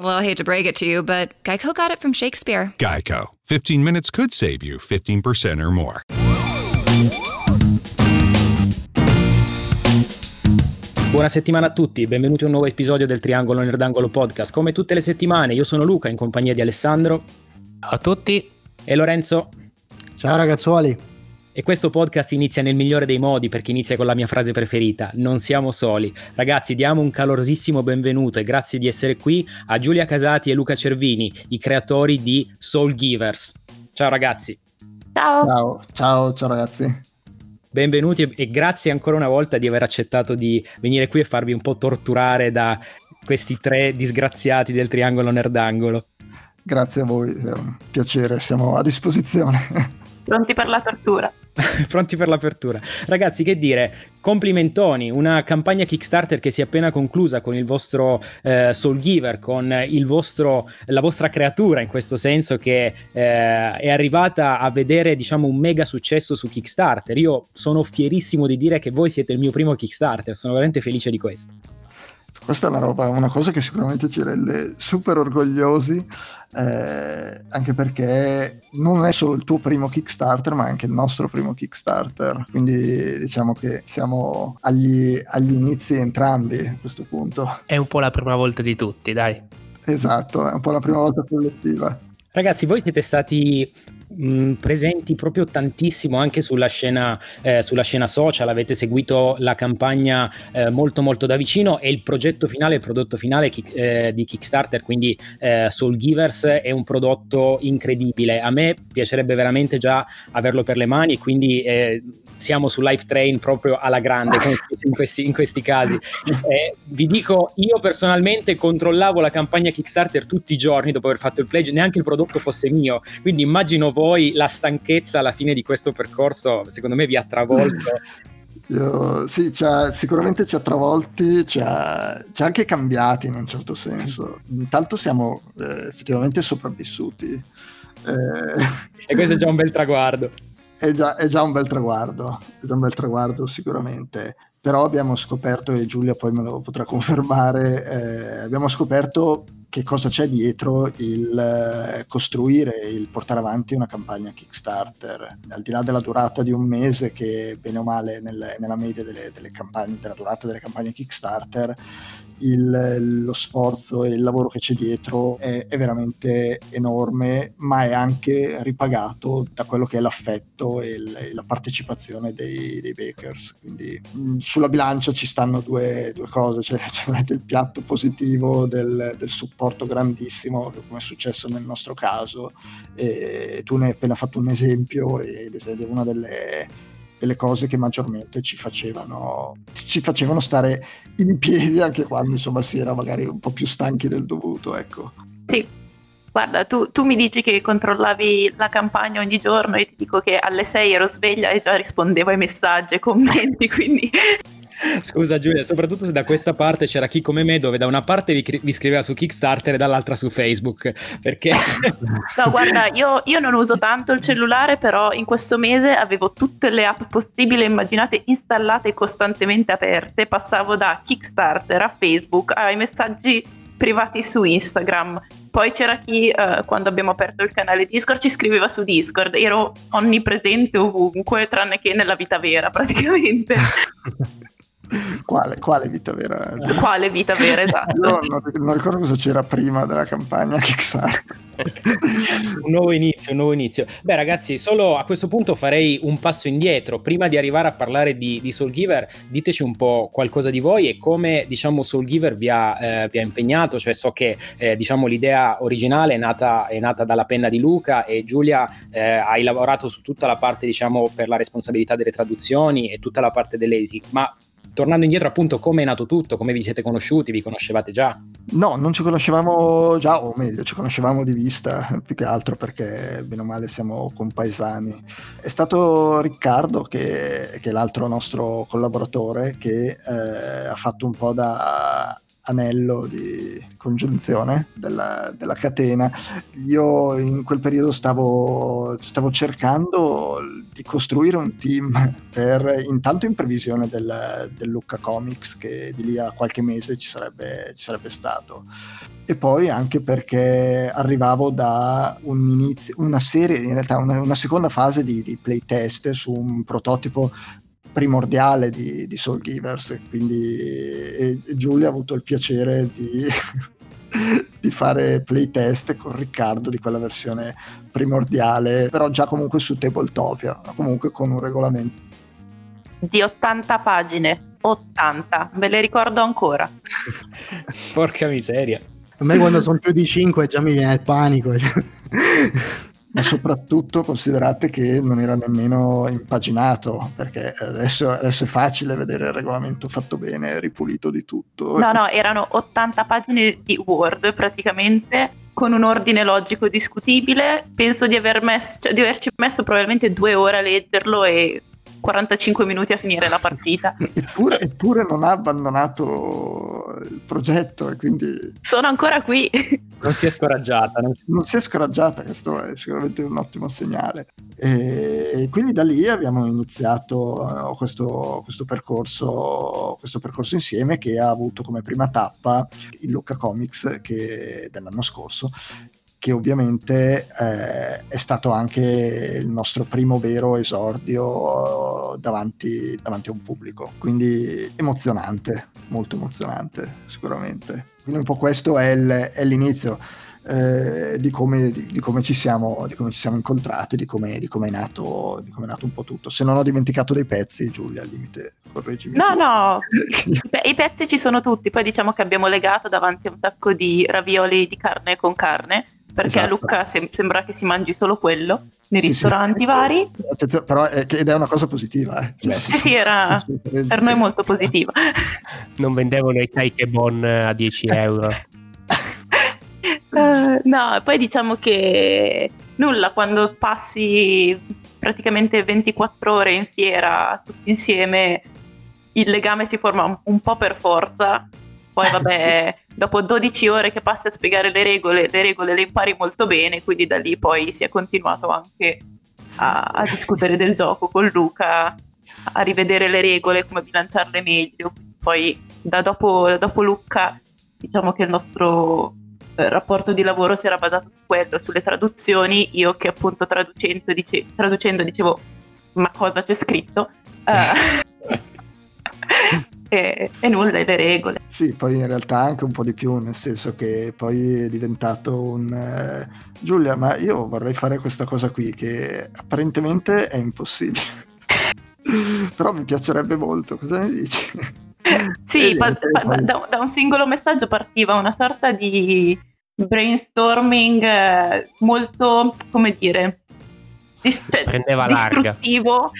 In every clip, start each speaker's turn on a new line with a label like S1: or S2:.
S1: Well, I hate to break it to you, but Geico got it from Shakespeare.
S2: Geico. 15 minutes could save you 15% or more.
S3: Buona settimana a tutti, benvenuti a un nuovo episodio del Triangolo Nerdangolo Podcast. Come tutte le settimane, io sono Luca in compagnia di Alessandro.
S4: Ciao a tutti.
S3: E Lorenzo.
S5: Ciao ragazzuoli.
S3: E questo podcast inizia nel migliore dei modi perché inizia con la mia frase preferita, non siamo soli. Ragazzi, diamo un calorosissimo benvenuto e grazie di essere qui a Giulia Casati e Luca Cervini, i creatori di Soul Givers. Ciao ragazzi.
S5: Ciao. Ciao, ciao, ciao ragazzi.
S3: Benvenuti e grazie ancora una volta di aver accettato di venire qui e farvi un po' torturare da questi tre disgraziati del triangolo nerdangolo.
S5: Grazie a voi, è un piacere, siamo a disposizione.
S6: Pronti per la tortura.
S3: Pronti per l'apertura. Ragazzi, che dire, complimentoni, una campagna Kickstarter che si è appena conclusa con il vostro eh, Soul Giver, con vostro, la vostra creatura in questo senso che eh, è arrivata a vedere diciamo un mega successo su Kickstarter. Io sono fierissimo di dire che voi siete il mio primo Kickstarter, sono veramente felice di questo.
S5: Questa è una, roba, una cosa che sicuramente ci rende super orgogliosi, eh, anche perché non è solo il tuo primo Kickstarter, ma anche il nostro primo Kickstarter. Quindi diciamo che siamo agli, agli inizi entrambi a questo punto.
S4: È un po' la prima volta di tutti, dai.
S5: Esatto, è un po' la prima volta collettiva.
S3: Ragazzi, voi siete stati mh, presenti proprio tantissimo anche sulla scena, eh, sulla scena social, avete seguito la campagna eh, molto molto da vicino e il progetto finale, il prodotto finale chi, eh, di Kickstarter, quindi eh, Soul Givers, è un prodotto incredibile. A me piacerebbe veramente già averlo per le mani e quindi eh, siamo sull'hype train proprio alla grande in questi, in questi casi. Eh, vi dico, io personalmente controllavo la campagna Kickstarter tutti i giorni dopo aver fatto il pledge, neanche il prodotto fosse mio, quindi immagino voi la stanchezza alla fine di questo percorso, secondo me vi ha travolto.
S5: Io, sì, c'ha, sicuramente ci ha travolti, ci ha, ci ha, anche cambiati in un certo senso. Intanto siamo eh, effettivamente sopravvissuti.
S3: Eh... E questo è già un bel traguardo
S5: è già, è già un bel traguardo, è già un bel traguardo sicuramente però abbiamo scoperto, e Giulia poi me lo potrà confermare, eh, abbiamo scoperto che cosa c'è dietro il eh, costruire, il portare avanti una campagna Kickstarter, al di là della durata di un mese che bene o male nel, nella media delle, delle campagne, della durata delle campagne Kickstarter, il, lo sforzo e il lavoro che c'è dietro è, è, veramente enorme, ma è anche ripagato da quello che è l'affetto e, il, e la partecipazione dei, dei, bakers. Quindi mh, sulla bilancia ci stanno due, due cose, c'è, c'è il piatto positivo del, del, supporto grandissimo, come è successo nel nostro caso, e tu ne hai appena fatto un esempio ed è una delle delle cose che maggiormente ci facevano, ci facevano stare in piedi anche quando insomma si era magari un po' più stanchi del dovuto. Ecco.
S6: Sì, guarda, tu, tu, mi dici che controllavi la campagna ogni giorno e ti dico che alle 6 ero sveglia e già rispondevo ai messaggi e commenti, quindi
S3: Scusa Giulia, soprattutto se da questa parte c'era chi come me dove da una parte vi, vi scriveva su Kickstarter e dall'altra su Facebook, perché...
S6: no, guarda, io, io, non uso tanto il cellulare, però in questo mese avevo tutte le app possibili e immaginate installate e costantemente aperte, passavo da Kickstarter a Facebook ai messaggi privati su Instagram. Poi c'era chi, eh, quando abbiamo aperto il canale Discord, ci scriveva su Discord. Ero onnipresente ovunque, tranne che nella vita vera, praticamente.
S5: Quale, quale, vita vera?
S6: Quale vita vera, esatto.
S5: non, non, ricordo cosa c'era prima della campagna Kickstarter.
S3: un nuovo inizio, un nuovo inizio. Beh ragazzi, solo a questo punto farei un passo indietro. Prima di arrivare a parlare di, di Soulgiver, diteci un po' qualcosa di voi e come diciamo Soulgiver vi ha, eh, vi ha impegnato. Cioè so che eh, diciamo l'idea originale è nata, è nata, dalla penna di Luca e Giulia eh, hai lavorato su tutta la parte diciamo per la responsabilità delle traduzioni e tutta la parte dell'editing. Ma tornando indietro appunto come è nato tutto, come vi siete conosciuti, vi conoscevate già?
S5: No, non ci conoscevamo già, o meglio, ci conoscevamo di vista, più che altro perché bene o male siamo compaesani. È stato Riccardo, che, che è l'altro nostro collaboratore, che eh, ha fatto un po' da anello di congiunzione della, della, catena. Io in quel periodo stavo, stavo, cercando di costruire un team per intanto in previsione del, del Lucca Comics che di lì a qualche mese ci sarebbe, ci sarebbe stato e poi anche perché arrivavo da un inizio, una serie, in realtà una, una seconda fase di, di playtest su un prototipo primordiale di, di Soul Givers, quindi Giulia ha avuto il piacere di, di fare playtest con Riccardo di quella versione primordiale, però già comunque su Tabletopia, comunque con un regolamento.
S6: Di 80 pagine, 80, me le ricordo ancora.
S3: Porca miseria.
S7: A me quando sono più di 5 già mi viene il panico.
S5: Ma soprattutto considerate che non era nemmeno impaginato, perché adesso, adesso, è facile vedere il regolamento fatto bene, ripulito di tutto.
S6: No, no, erano 80 pagine di Word praticamente, con un ordine logico discutibile. Penso di, aver messo, cioè, di averci messo probabilmente due ore a leggerlo e 45 minuti a finire la partita.
S5: eppure, eppure, non ha abbandonato il progetto e quindi...
S6: Sono ancora qui.
S3: Non si è scoraggiata.
S5: Non si, non si è scoraggiata, questo è sicuramente un ottimo segnale. E quindi da lì abbiamo iniziato eh, questo, questo, percorso, questo percorso insieme che ha avuto come prima tappa il Lucca Comics che, dell'anno scorso che ovviamente eh, è stato anche il nostro primo vero esordio davanti, davanti, a un pubblico. Quindi emozionante, molto emozionante sicuramente. Quindi un po' questo è, il, è l'inizio. Eh, di, come, di, di, come siamo, di, come, ci siamo, incontrati, di come, di come, è nato, di come è nato un po' tutto. Se non ho dimenticato dei pezzi, Giulia, al limite, correggimi.
S6: No, tu. no, i pezzi ci sono tutti. Poi diciamo che abbiamo legato davanti a un sacco di ravioli di carne con carne perché esatto. a Lucca sem- sembra che si mangi solo quello nei sì, ristoranti
S5: sì.
S6: vari.
S5: Attenzione, però è, ed è una cosa positiva. Eh.
S6: Cioè, sì, sì, era per noi molto positiva.
S4: Non vendevano i Kaikebon a 10 euro.
S6: uh, no, poi diciamo che nulla, quando passi praticamente 24 ore in fiera tutti insieme, il legame si forma un po' per forza. Poi vabbè, dopo 12 ore che passi a spiegare le regole, le regole le impari molto bene, quindi da lì poi si è continuato anche a, a discutere del gioco con Luca, a rivedere le regole, come bilanciarle meglio. Poi da dopo, dopo Luca diciamo che il nostro eh, rapporto di lavoro si era basato su quello, sulle traduzioni, io che appunto traducendo, dice, traducendo dicevo ma cosa c'è scritto? Uh, e, e nulla, le regole.
S5: Sì, poi in realtà anche un po' di più, nel senso che poi è diventato un... Eh, Giulia, ma io vorrei fare questa cosa qui che apparentemente è impossibile. Però mi piacerebbe molto, cosa ne dici?
S6: Sì, pa- pa- da, da, un singolo messaggio partiva una sorta di brainstorming eh, molto, come dire, dis- cioè, distruttivo. Larga.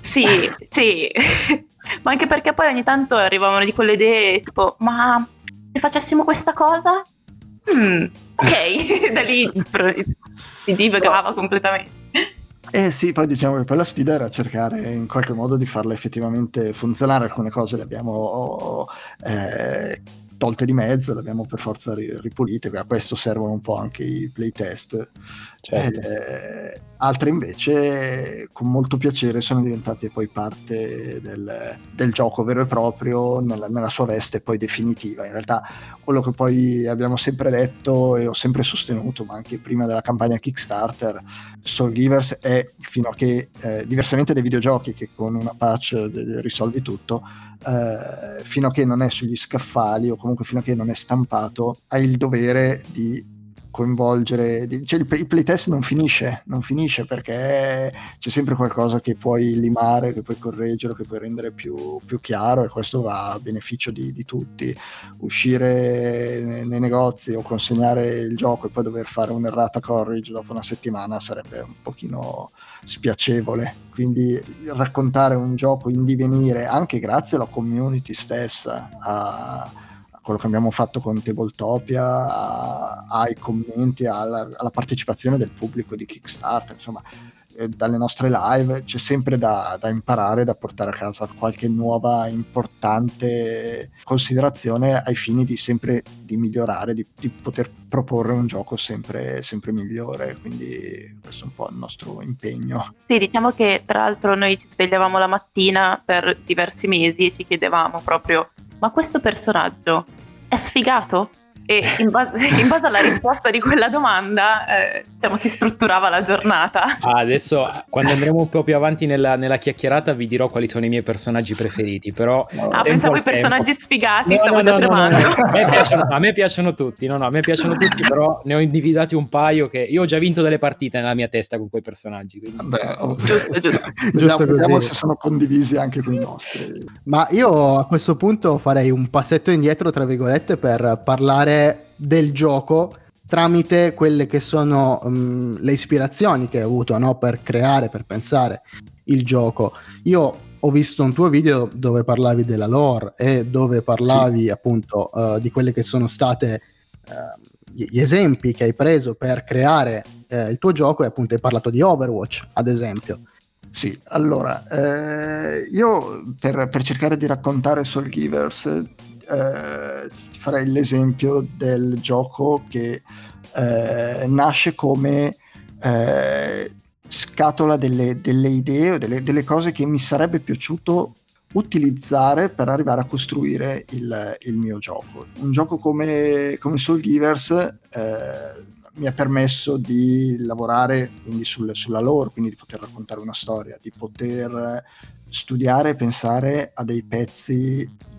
S6: Sì, sì. ma anche perché poi ogni tanto arrivavano di quelle idee tipo, ma se facessimo questa cosa? Mm, ok, da lì si divagava completamente.
S5: Eh sì, poi diciamo che poi la sfida era cercare in qualche modo di farla effettivamente funzionare, alcune cose le abbiamo eh, tolte di mezzo, le abbiamo per forza ripulite, a questo servono un po' anche i playtest. Certo. Eh, altre invece con molto piacere sono diventate poi parte del, del gioco vero e proprio nella, nella, sua veste poi definitiva. In realtà quello che poi abbiamo sempre detto e ho sempre sostenuto, ma anche prima della campagna Kickstarter, Soul Givers è fino a che, eh, diversamente dai videogiochi che con una patch de- risolvi tutto, eh, fino a che non è sugli scaffali o comunque fino a che non è stampato, hai il dovere di coinvolgere, cioè il, il playtest non finisce, non finisce perché c'è sempre qualcosa che puoi limare, che puoi correggere, che puoi rendere più, più chiaro e questo va a beneficio di, di tutti. Uscire nei, nei, negozi o consegnare il gioco e poi dover fare un'errata corrige dopo una settimana sarebbe un pochino spiacevole. Quindi raccontare un gioco in divenire anche grazie alla community stessa a quello che abbiamo fatto con Tabletopia, ai commenti, alla, alla partecipazione del pubblico di Kickstarter, insomma eh, dalle nostre live c'è sempre da, da, imparare, da portare a casa qualche nuova importante considerazione ai fini di sempre di migliorare, di, di poter proporre un gioco sempre, sempre, migliore. Quindi questo è un po' il nostro impegno.
S6: Sì, diciamo che tra l'altro noi ci svegliavamo la mattina per diversi mesi e ci chiedevamo proprio, ma questo personaggio è sfigato? E in base, in base, alla risposta di quella domanda eh, diciamo, si strutturava la giornata.
S3: Ah, adesso quando andremo un po' più avanti nella, nella, chiacchierata vi dirò quali sono i miei personaggi preferiti, però...
S6: Ah, pensavo ai personaggi sfigati,
S3: no,
S6: stavo
S3: no,
S6: no, no,
S3: no, a, me piacciono, a me piacciono tutti, no, no, a me piacciono tutti, però ne ho individuati un paio che io ho già vinto delle partite nella mia testa con quei personaggi. Quindi...
S5: Vabbè, oh.
S6: giusto, giusto.
S5: giusto vediamo se sono condivisi anche con i nostri.
S7: Ma io a questo punto farei un passetto indietro, tra virgolette, per parlare del gioco tramite quelle che sono um, le ispirazioni che hai avuto no? per creare, per pensare il gioco. Io ho visto un tuo video dove parlavi della lore e dove parlavi sì. appunto uh, di quelle che sono state uh, gli esempi che hai preso per creare uh, il tuo gioco e appunto hai parlato di Overwatch ad esempio.
S5: Sì, allora, eh, io per, per, cercare di raccontare Soul Givers eh, farei l'esempio del gioco che eh, nasce come eh, scatola delle, delle idee o delle, delle, cose che mi sarebbe piaciuto utilizzare per arrivare a costruire il, il mio gioco. Un gioco come, come Soul Givers eh, mi ha permesso di lavorare quindi sul, sulla lore, quindi di poter raccontare una storia, di poter studiare e pensare a dei pezzi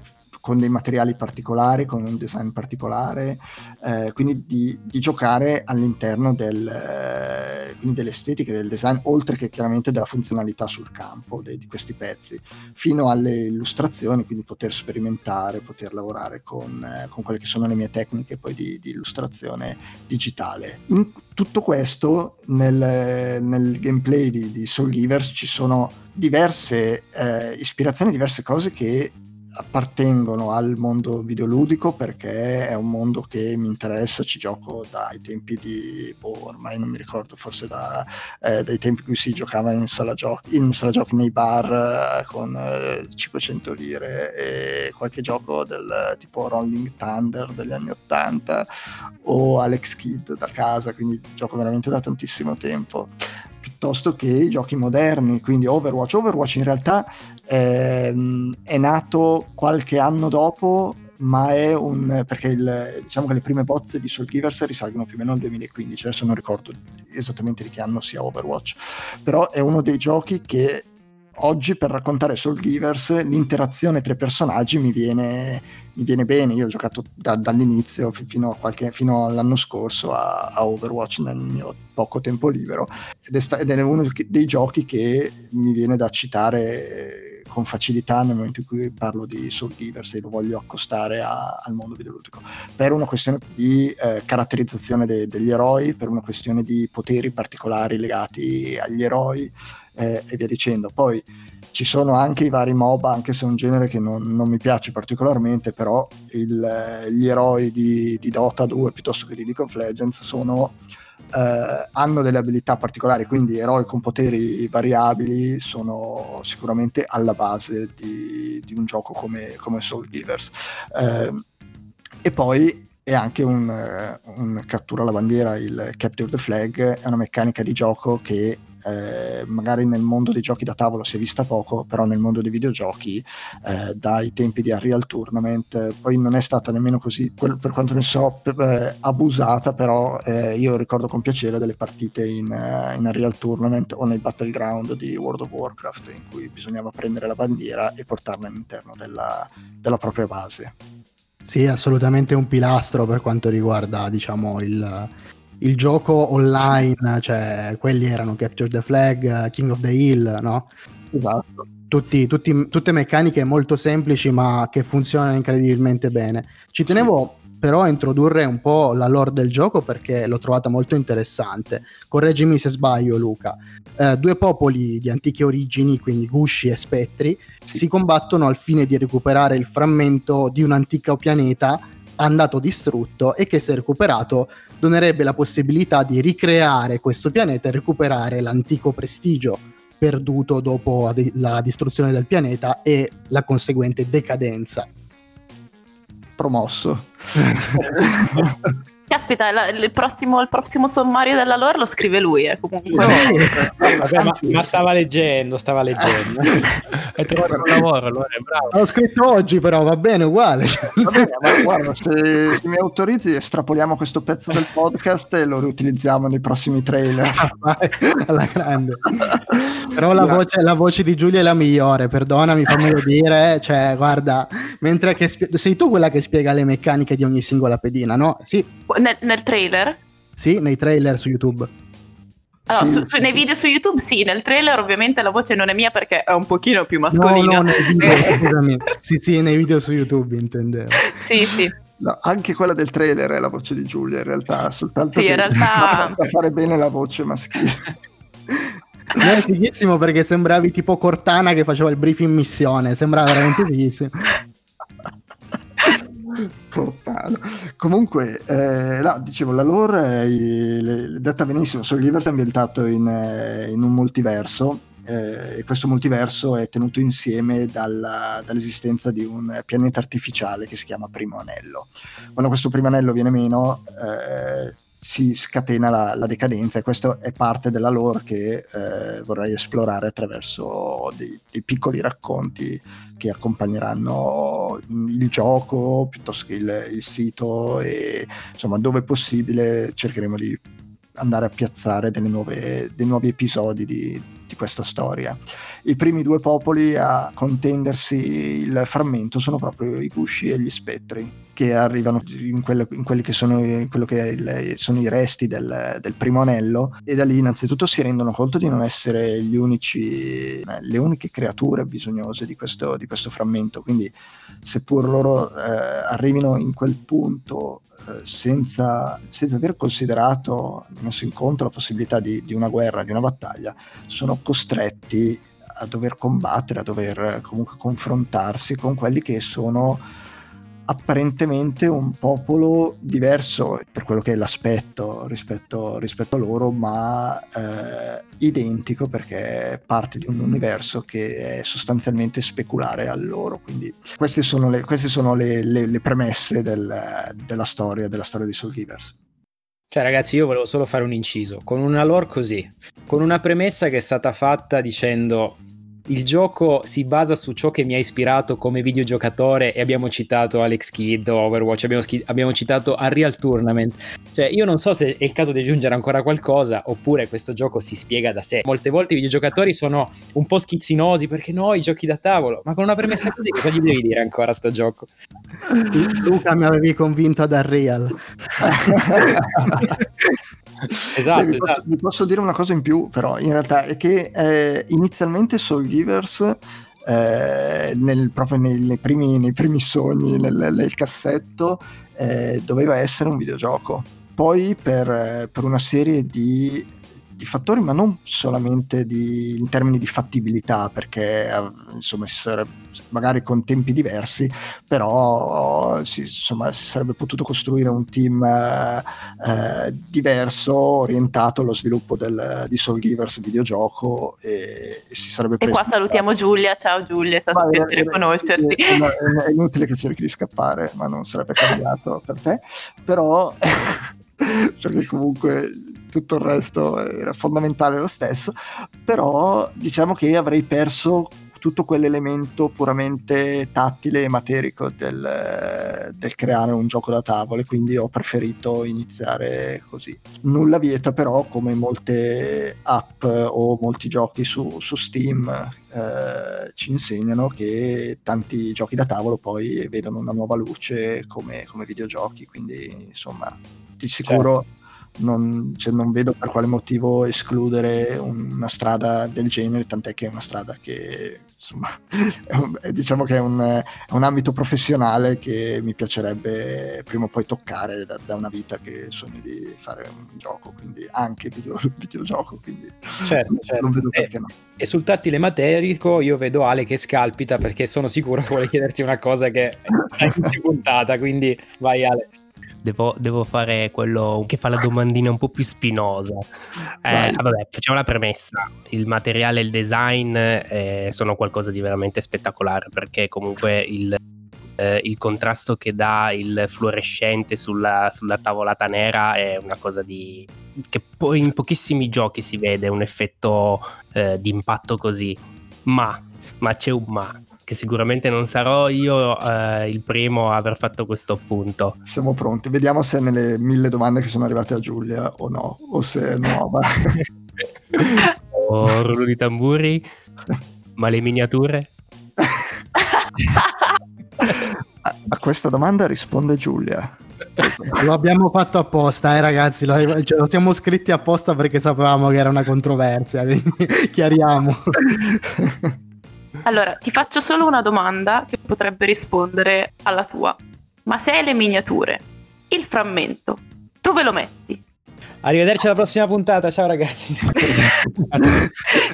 S5: con dei materiali particolari, con un design particolare, eh, quindi di, di, giocare all'interno del, eh, quindi dell'estetica del design, oltre che chiaramente della funzionalità sul campo dei, di questi pezzi, fino alle illustrazioni, quindi poter sperimentare, poter lavorare con, eh, con quelle che sono le mie tecniche poi di, di illustrazione digitale. In tutto questo nel, nel gameplay di, di Soul Givers ci sono diverse eh, ispirazioni, diverse cose che appartengono al mondo videoludico perché è un mondo che mi interessa, ci gioco dai tempi di, boh, ormai non mi ricordo, forse da, eh, dai tempi in cui si giocava in sala giochi, in sala giochi nei bar eh, con eh, 500 lire e qualche gioco del tipo Rolling Thunder degli anni 80 o Alex Kidd da casa, quindi gioco veramente da tantissimo tempo piuttosto che i giochi moderni, quindi Overwatch. Overwatch in realtà è, ehm, è nato qualche anno dopo ma è un perché il, diciamo che le prime bozze di Soul Givers risalgono più o meno al 2015 adesso non ricordo esattamente di che anno sia Overwatch però è uno dei giochi che oggi per raccontare Soul Givers l'interazione tra i personaggi mi viene, mi viene bene. Io ho giocato da, dall'inizio fino, qualche, fino, all'anno scorso a, a, Overwatch nel mio poco tempo libero ed è, sta, ed è uno dei giochi che mi viene da citare con facilità nel momento in cui parlo di Soul Givers e lo voglio accostare a, al mondo videoludico per una questione di eh, caratterizzazione de, degli eroi per una questione di poteri particolari legati agli eroi eh, e via dicendo. Poi ci sono anche i vari MOBA, anche se è un genere che non, non mi piace particolarmente, però il, gli eroi di, di, Dota 2 piuttosto che di League of Legends sono, eh, hanno delle abilità particolari, quindi eroi con poteri variabili sono sicuramente alla base di, di un gioco come, come Soul Givers. Eh, e poi è anche un, un cattura la bandiera, il capture the flag, è una meccanica di gioco che eh, magari nel mondo dei giochi da tavolo si è vista poco, però nel mondo dei videogiochi eh, dai tempi di Unreal Tournament poi non è stata nemmeno così, per quanto ne so, eh, abusata, però eh, io ricordo con piacere delle partite in, uh, in Unreal Tournament o nei Battleground di World of Warcraft in cui bisognava prendere la bandiera e portarla all'interno della, della propria base.
S7: Sì, assolutamente un pilastro per quanto riguarda, diciamo, il, il gioco online, cioè quelli erano Capture the Flag, King of the Hill, no?
S5: Esatto.
S7: Tutti, tutti, tutte meccaniche molto semplici ma che funzionano incredibilmente bene. Ci tenevo sì. però a introdurre un po' la lore del gioco perché l'ho trovata molto interessante. Correggimi se sbaglio Luca. Eh, due popoli di antiche origini, quindi gusci e spettri, sì. si combattono al fine di recuperare il frammento di un antico pianeta andato distrutto e che se recuperato donerebbe la possibilità di ricreare questo pianeta e recuperare l'antico prestigio perduto dopo la distruzione del pianeta e la conseguente decadenza.
S5: Promosso.
S6: Caspita, la, il, prossimo, il, prossimo, sommario della lore lo scrive lui, eh, comunque.
S3: Vabbè, ma, ma, stava leggendo, stava leggendo.
S4: Hai trovato un lavoro, allora, bravo.
S7: L'ho scritto oggi però, va bene, uguale.
S5: Va bene, ma guarda, se, se, mi autorizzi estrapoliamo questo pezzo del podcast e lo riutilizziamo nei prossimi trailer.
S7: Ah, alla grande. Però la voce, la voce, di Giulia è la migliore, perdonami, fammelo dire. Cioè, guarda, mentre che spie- sei tu quella che spiega le meccaniche di ogni singola pedina, no? Sì.
S6: Nel, nel trailer?
S7: Sì, nei trailer su YouTube.
S6: Allora, sì, su, sì, nei sì. video su YouTube sì, nel trailer ovviamente la voce non è mia perché è un pochino più mascolina.
S7: No, no, nei video, scusami. Sì, sì, nei video su YouTube intendevo.
S6: sì, sì.
S5: No, anche quella del trailer è la voce di Giulia in realtà, soltanto
S6: sì,
S5: che
S6: in realtà...
S5: sa fare bene la voce maschile.
S7: è fighissimo perché sembravi tipo Cortana che faceva il brief in missione, sembrava veramente fighissimo.
S5: Cortana. Comunque, eh, no, dicevo, la lore è detta benissimo, Soul Universe è ambientato in, eh, in un multiverso eh, e questo multiverso è tenuto insieme dalla, dall'esistenza di un pianeta artificiale che si chiama Primo Anello. Quando questo primo anello viene meno, eh, si scatena la, la, decadenza e questo è parte della lore che eh, vorrei esplorare attraverso dei, dei, piccoli racconti che accompagneranno il gioco piuttosto che il, il sito e insomma dove possibile cercheremo di andare a piazzare nuove, dei nuovi episodi di, di questa storia. I primi due popoli a contendersi il frammento sono proprio i gusci e gli spettri che arrivano in, quello, in quelli che sono, che il, sono i resti del, del, primo anello e da lì innanzitutto si rendono conto di non essere unici, le uniche creature bisognose di questo, di questo frammento, quindi seppur loro eh, arrivino in quel punto eh, senza, senza, aver considerato, messo in conto la possibilità di, di una guerra, di una battaglia, sono costretti a dover combattere, a dover comunque confrontarsi con quelli che sono apparentemente un popolo diverso per quello che è l'aspetto rispetto, rispetto a loro, ma eh, identico perché è parte di un universo che è sostanzialmente speculare a loro. Quindi queste sono le, queste sono le, le, le premesse del, della storia, della storia di Soul Givers.
S3: Cioè, ragazzi, io volevo solo fare un inciso con una lore così, con una premessa che è stata fatta dicendo il gioco si basa su ciò che mi ha ispirato come videogiocatore e abbiamo citato Alex Kidd, Overwatch, abbiamo, schi- abbiamo, citato Unreal Tournament. Cioè, io non so se è il caso di aggiungere ancora qualcosa oppure questo gioco si spiega da sé. Molte volte i videogiocatori sono un po' schizzinosi perché no, i giochi da tavolo, ma con una premessa così cosa gli devi dire ancora a sto gioco?
S7: Luca mi avevi convinto ad Unreal.
S3: esatto,
S5: vi,
S3: esatto.
S5: Posso, Posso, dire una cosa in più, però, in realtà, è che eh, inizialmente Soul Givers, eh, nel, proprio nei, nei, primi, nei, primi, sogni, nel, nel cassetto, eh, doveva essere un videogioco. Poi, per, per una serie di di fattori, ma non solamente di, in termini di fattibilità, perché eh, insomma si sarebbe, magari con tempi diversi, però si, insomma, si sarebbe potuto costruire un team eh, eh, diverso, orientato allo sviluppo del, di Soul Givers videogioco e, e si sarebbe
S6: E qua salutiamo Giulia, ciao Giulia, è stato un piacere conoscerti.
S5: È, è, è inutile che cerchi di scappare, ma non sarebbe cambiato per te, però perché comunque tutto il resto era fondamentale lo stesso, però diciamo che avrei perso tutto quell'elemento puramente tattile e materico del, del, creare un gioco da tavolo e quindi ho preferito iniziare così. Nulla vieta però come molte app o molti giochi su, su Steam eh, ci insegnano che tanti giochi da tavolo poi vedono una nuova luce come, come videogiochi, quindi insomma di sicuro... Certo non, cioè, non vedo per quale motivo escludere una strada del genere, tant'è che è una strada che insomma è un, è, diciamo che è un, è un, ambito professionale che mi piacerebbe prima o poi toccare da, da una vita che sogno di fare un gioco, quindi anche video, videogioco, quindi
S3: certo, certo.
S5: non vedo
S3: e,
S5: no.
S3: E sul tattile materico io vedo Ale che scalpita perché sono sicuro che vuole chiederti una cosa che è in puntata, quindi vai Ale.
S4: Devo, devo, fare quello che fa la domandina un po' più spinosa. Eh, vabbè, facciamo la premessa. Il materiale e il design eh, sono qualcosa di veramente spettacolare perché comunque il, eh, il contrasto che dà il fluorescente sulla, sulla, tavolata nera è una cosa di... che poi in pochissimi giochi si vede un effetto eh, di impatto così. Ma, ma c'è un ma che sicuramente non sarò io eh, il primo a aver fatto questo appunto.
S5: Siamo pronti, vediamo se nelle mille domande che sono arrivate a Giulia o no, o se è nuova.
S4: o rullo di tamburi, ma le miniature?
S5: a, a questa domanda risponde Giulia.
S7: Lo abbiamo fatto apposta, eh, ragazzi. Lo, cioè, lo, siamo scritti apposta perché sapevamo che era una controversia. Quindi chiariamo.
S6: Allora, ti faccio solo una domanda che potrebbe rispondere alla tua. Ma se hai le miniature, il frammento, dove lo metti?
S3: Arrivederci alla prossima puntata, ciao ragazzi.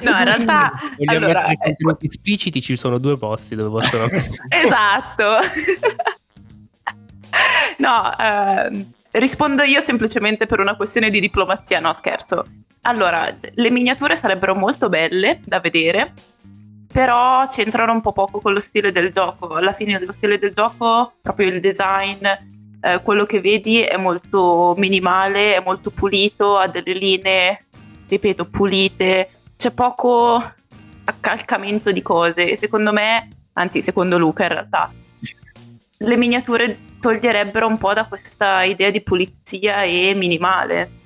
S6: no, in realtà...
S4: Vogliamo allora, mettere eh, contenuti espliciti, ci sono due posti dove possono...
S6: esatto. no, eh, rispondo io semplicemente per una questione di diplomazia, no scherzo. Allora, le miniature sarebbero molto belle da vedere, però c'entrano un po' poco con lo stile del gioco. Alla fine lo stile del gioco, proprio il design, eh, quello che vedi è molto minimale, è molto pulito, ha delle linee, ripeto, pulite, c'è poco accalcamento di cose e secondo me, anzi secondo Luca in realtà, le miniature toglierebbero un po' da questa idea di pulizia e minimale.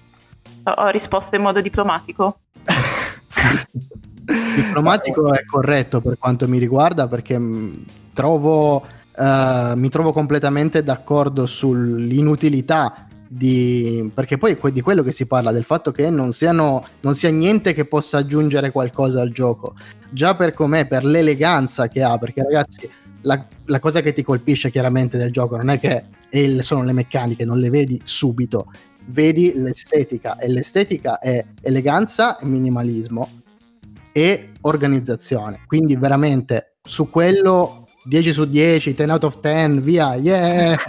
S6: Ho risposto in modo diplomatico?
S7: sì. Diplomatico è corretto per quanto mi riguarda perché mm, trovo, uh, mi trovo completamente d'accordo sull'inutilità di, perché poi è di quello che si parla, del fatto che non, siano, non sia niente che possa aggiungere qualcosa al gioco. Già per com'è, per l'eleganza che ha, perché ragazzi, la, la cosa che ti colpisce chiaramente del gioco non è che il, sono le meccaniche, non le vedi subito, vedi l'estetica e l'estetica è eleganza e minimalismo e organizzazione. Quindi veramente su quello 10 su 10, 10 out of 10, via, yeah!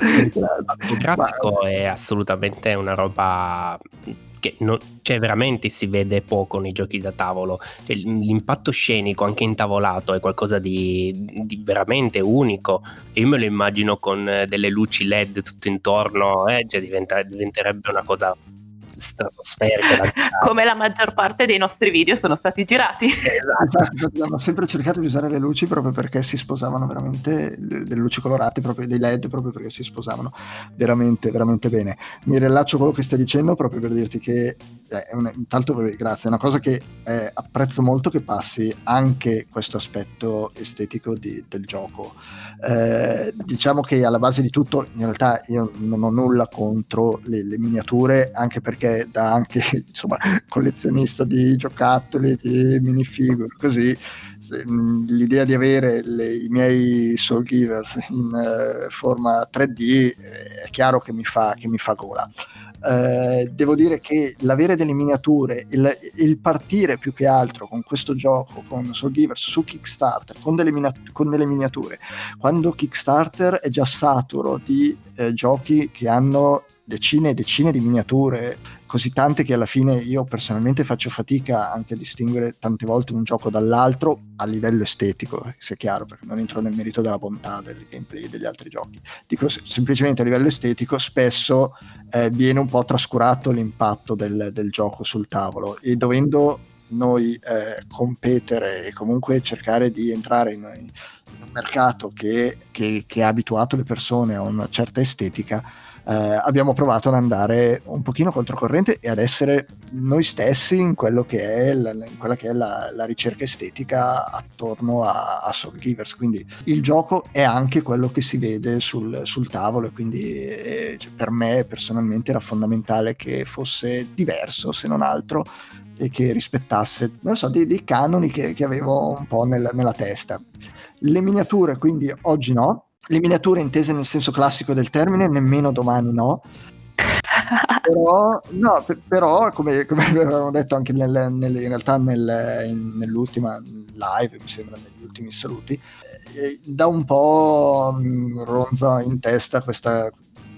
S4: Il grafico è assolutamente una roba che non, cioè veramente si vede poco nei giochi da tavolo. Cioè, l'impatto scenico anche intavolato è qualcosa di, di, veramente unico. Io me lo immagino con delle luci LED tutto intorno, eh, cioè diventa, diventerebbe una cosa stratosferiche.
S6: Come la maggior parte dei nostri video sono stati girati.
S5: Esatto, abbiamo sempre cercato di usare le luci proprio perché si sposavano veramente, delle luci colorate, proprio dei LED, proprio perché si sposavano veramente, veramente bene. Mi rilaccio quello che stai dicendo proprio per dirti che, eh, un, intanto grazie, è una cosa che eh, apprezzo molto che passi anche questo aspetto estetico di, del gioco. Eh, diciamo che alla base di tutto, in realtà io non ho nulla contro le, le miniature, anche perché da anche insomma, collezionista di giocattoli, di minifigure, così se, l'idea di avere le, i miei Soul Givers in uh, forma 3D eh, è chiaro che mi fa, che mi fa gola. Uh, devo dire che l'avere delle miniature, il, il, partire più che altro con questo gioco, con Soul Givers su Kickstarter, con delle, minat- con delle miniature, quando Kickstarter è già saturo di eh, giochi che hanno decine e decine di miniature, così tante che alla fine io personalmente faccio fatica anche a distinguere tante volte un gioco dall'altro a livello estetico, se è chiaro, perché non entro nel merito della bontà del gameplay degli altri giochi. Dico semplicemente a livello estetico spesso eh, viene un po' trascurato l'impatto del, del gioco sul tavolo e dovendo noi eh, competere e comunque cercare di entrare in, in un mercato che, che, che ha abituato le persone a una certa estetica, eh, abbiamo provato ad andare un pochino controcorrente e ad essere noi stessi in, che la, in quella che è la, la ricerca estetica attorno a, a Soul Givers. Quindi il gioco è anche quello che si vede sul, sul tavolo e quindi eh, cioè, per me personalmente era fondamentale che fosse diverso se non altro e che rispettasse, non so, dei, dei canoni che, che, avevo un po' nel, nella testa. Le miniature, quindi oggi no, le miniature intese nel senso classico del termine, nemmeno domani no. però, no, però come, come, avevamo detto anche nel, nel, in realtà nel, in, nell'ultima live, mi sembra negli ultimi saluti, eh, da un po' mh, mm, ronza in testa questa,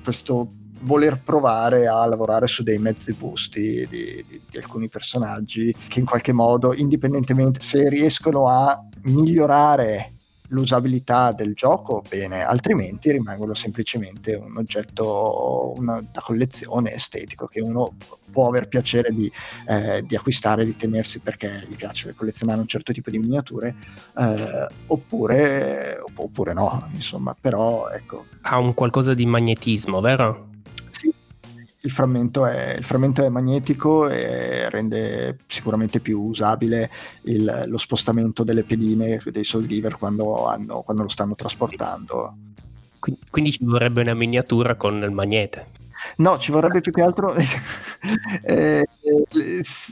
S5: questo voler provare a lavorare su dei mezzi busti di, di, di, alcuni personaggi che in qualche modo, indipendentemente se riescono a migliorare l'usabilità del gioco, bene, altrimenti rimangono semplicemente un oggetto una, da collezione estetico che uno può aver piacere di, eh, di, acquistare, di tenersi perché gli piace collezionare un certo tipo di miniature, eh, oppure, oppure no, insomma, però ecco.
S4: Ha un qualcosa di magnetismo, vero?
S5: Il frammento, è, il frammento è magnetico e rende sicuramente più usabile il, lo spostamento delle pedine dei Soul Giver quando, hanno, quando lo stanno trasportando.
S4: Quindi ci vorrebbe una miniatura con il magnete.
S5: No, ci vorrebbe più che altro, eh,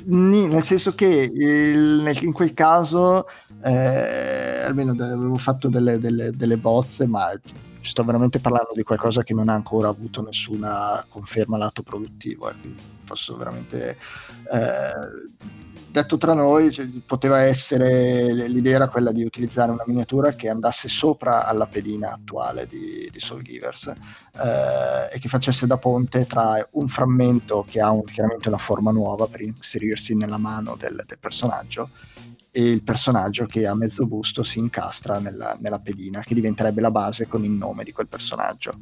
S5: nel senso che il, in quel caso, eh, almeno avevo fatto delle, delle, delle bozze, ma sto veramente parlando di qualcosa che non ha ancora avuto nessuna conferma lato produttivo. Eh, posso veramente. Eh, detto tra noi, cioè, poteva essere l'idea era quella di utilizzare una miniatura che andasse sopra alla pedina attuale di, di Soul Givers eh, e che facesse da ponte tra un frammento che ha un, chiaramente una forma nuova per inserirsi nella mano del, del personaggio e il personaggio che a mezzo busto si incastra nella, nella, pedina, che diventerebbe la base con il nome di quel personaggio.